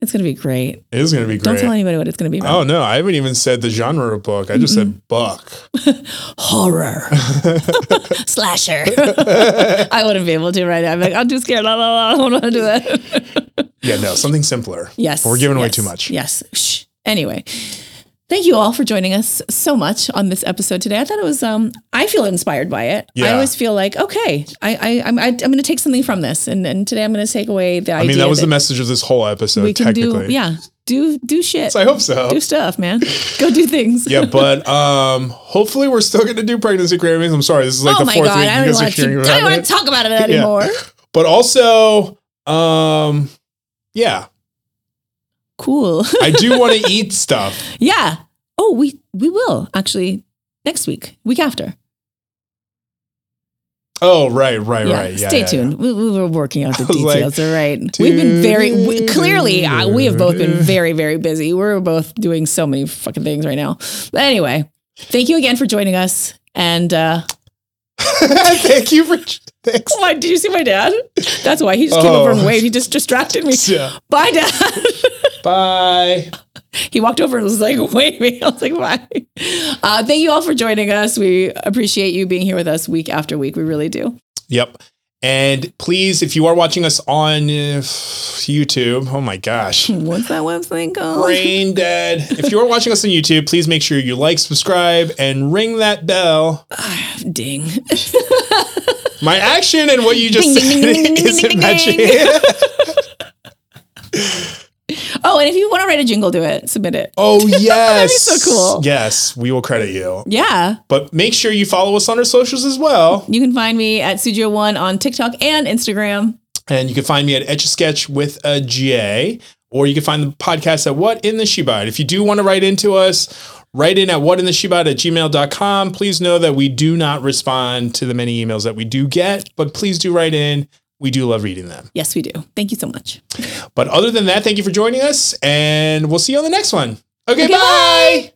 it's gonna be great. It is going to be great. Don't tell anybody what it's gonna be about. Oh no, I haven't even said the genre of book. I just said book. Horror slasher. I wouldn't be able to right now. I'm like, I'm too scared. La, la, la. I don't want to do that. Yeah, no, something simpler. Yes. We're giving away yes, too much. Yes. Shh. Anyway, thank you all for joining us so much on this episode today. I thought it was. Um, I feel inspired by it. Yeah. I always feel like okay, I, I I'm I, I'm going to take something from this, and and today I'm going to take away the I idea. mean, that was the message of this whole episode, we can technically. do. Yeah, do do shit. So I hope so. do stuff, man. Go do things. yeah, but um, hopefully we're still going to do pregnancy cravings. I'm sorry, this is like oh the my fourth god, week I you don't guys are want to. hearing I about don't want it. to talk about it anymore. But also, um, yeah, Cool. I do want to eat stuff. yeah. Oh, we we will actually next week, week after. Oh, right, right, yeah. right. Yeah, Stay yeah, tuned. We, we were working out the was like, details. all right. We've been very we, clearly. Uh, we have both been very very busy. We're both doing so many fucking things right now. But anyway, thank you again for joining us. And uh. Thank you for thanks. why did you see my dad? That's why he just came Oh. over and waved. He just distracted me. Yeah. Bye, dad. Bye. he walked over and was like waving. I was like, why? Uh, thank you all for joining us. We appreciate you being here with us week after week. We really do. Yep. And please, if you are watching us on uh, YouTube, oh my gosh, What's that website called? brain dead. If you are watching us on YouTube, please make sure you like, subscribe, and ring that bell. Ding. My action and what you just said isn't matching. Oh, and if you want to write a jingle, do it. Submit it. oh yes, so cool. Yes, we will credit you. Yeah. But make sure you follow us on our socials as well. You can find me at Studio One on TikTok and Instagram. And you can find me at Etch a Sketch with a J, or you can find the podcast at What in the Shibal. If you do want to write into us, write in at what in the Shibal at gmail.com. Please know that we do not respond to the many emails that we do get, but please do write in. We do love reading them. Yes, we do. Thank you so much. But other than that, thank you for joining us, and we'll see you on the next one. Okay, Okay, bye. bye.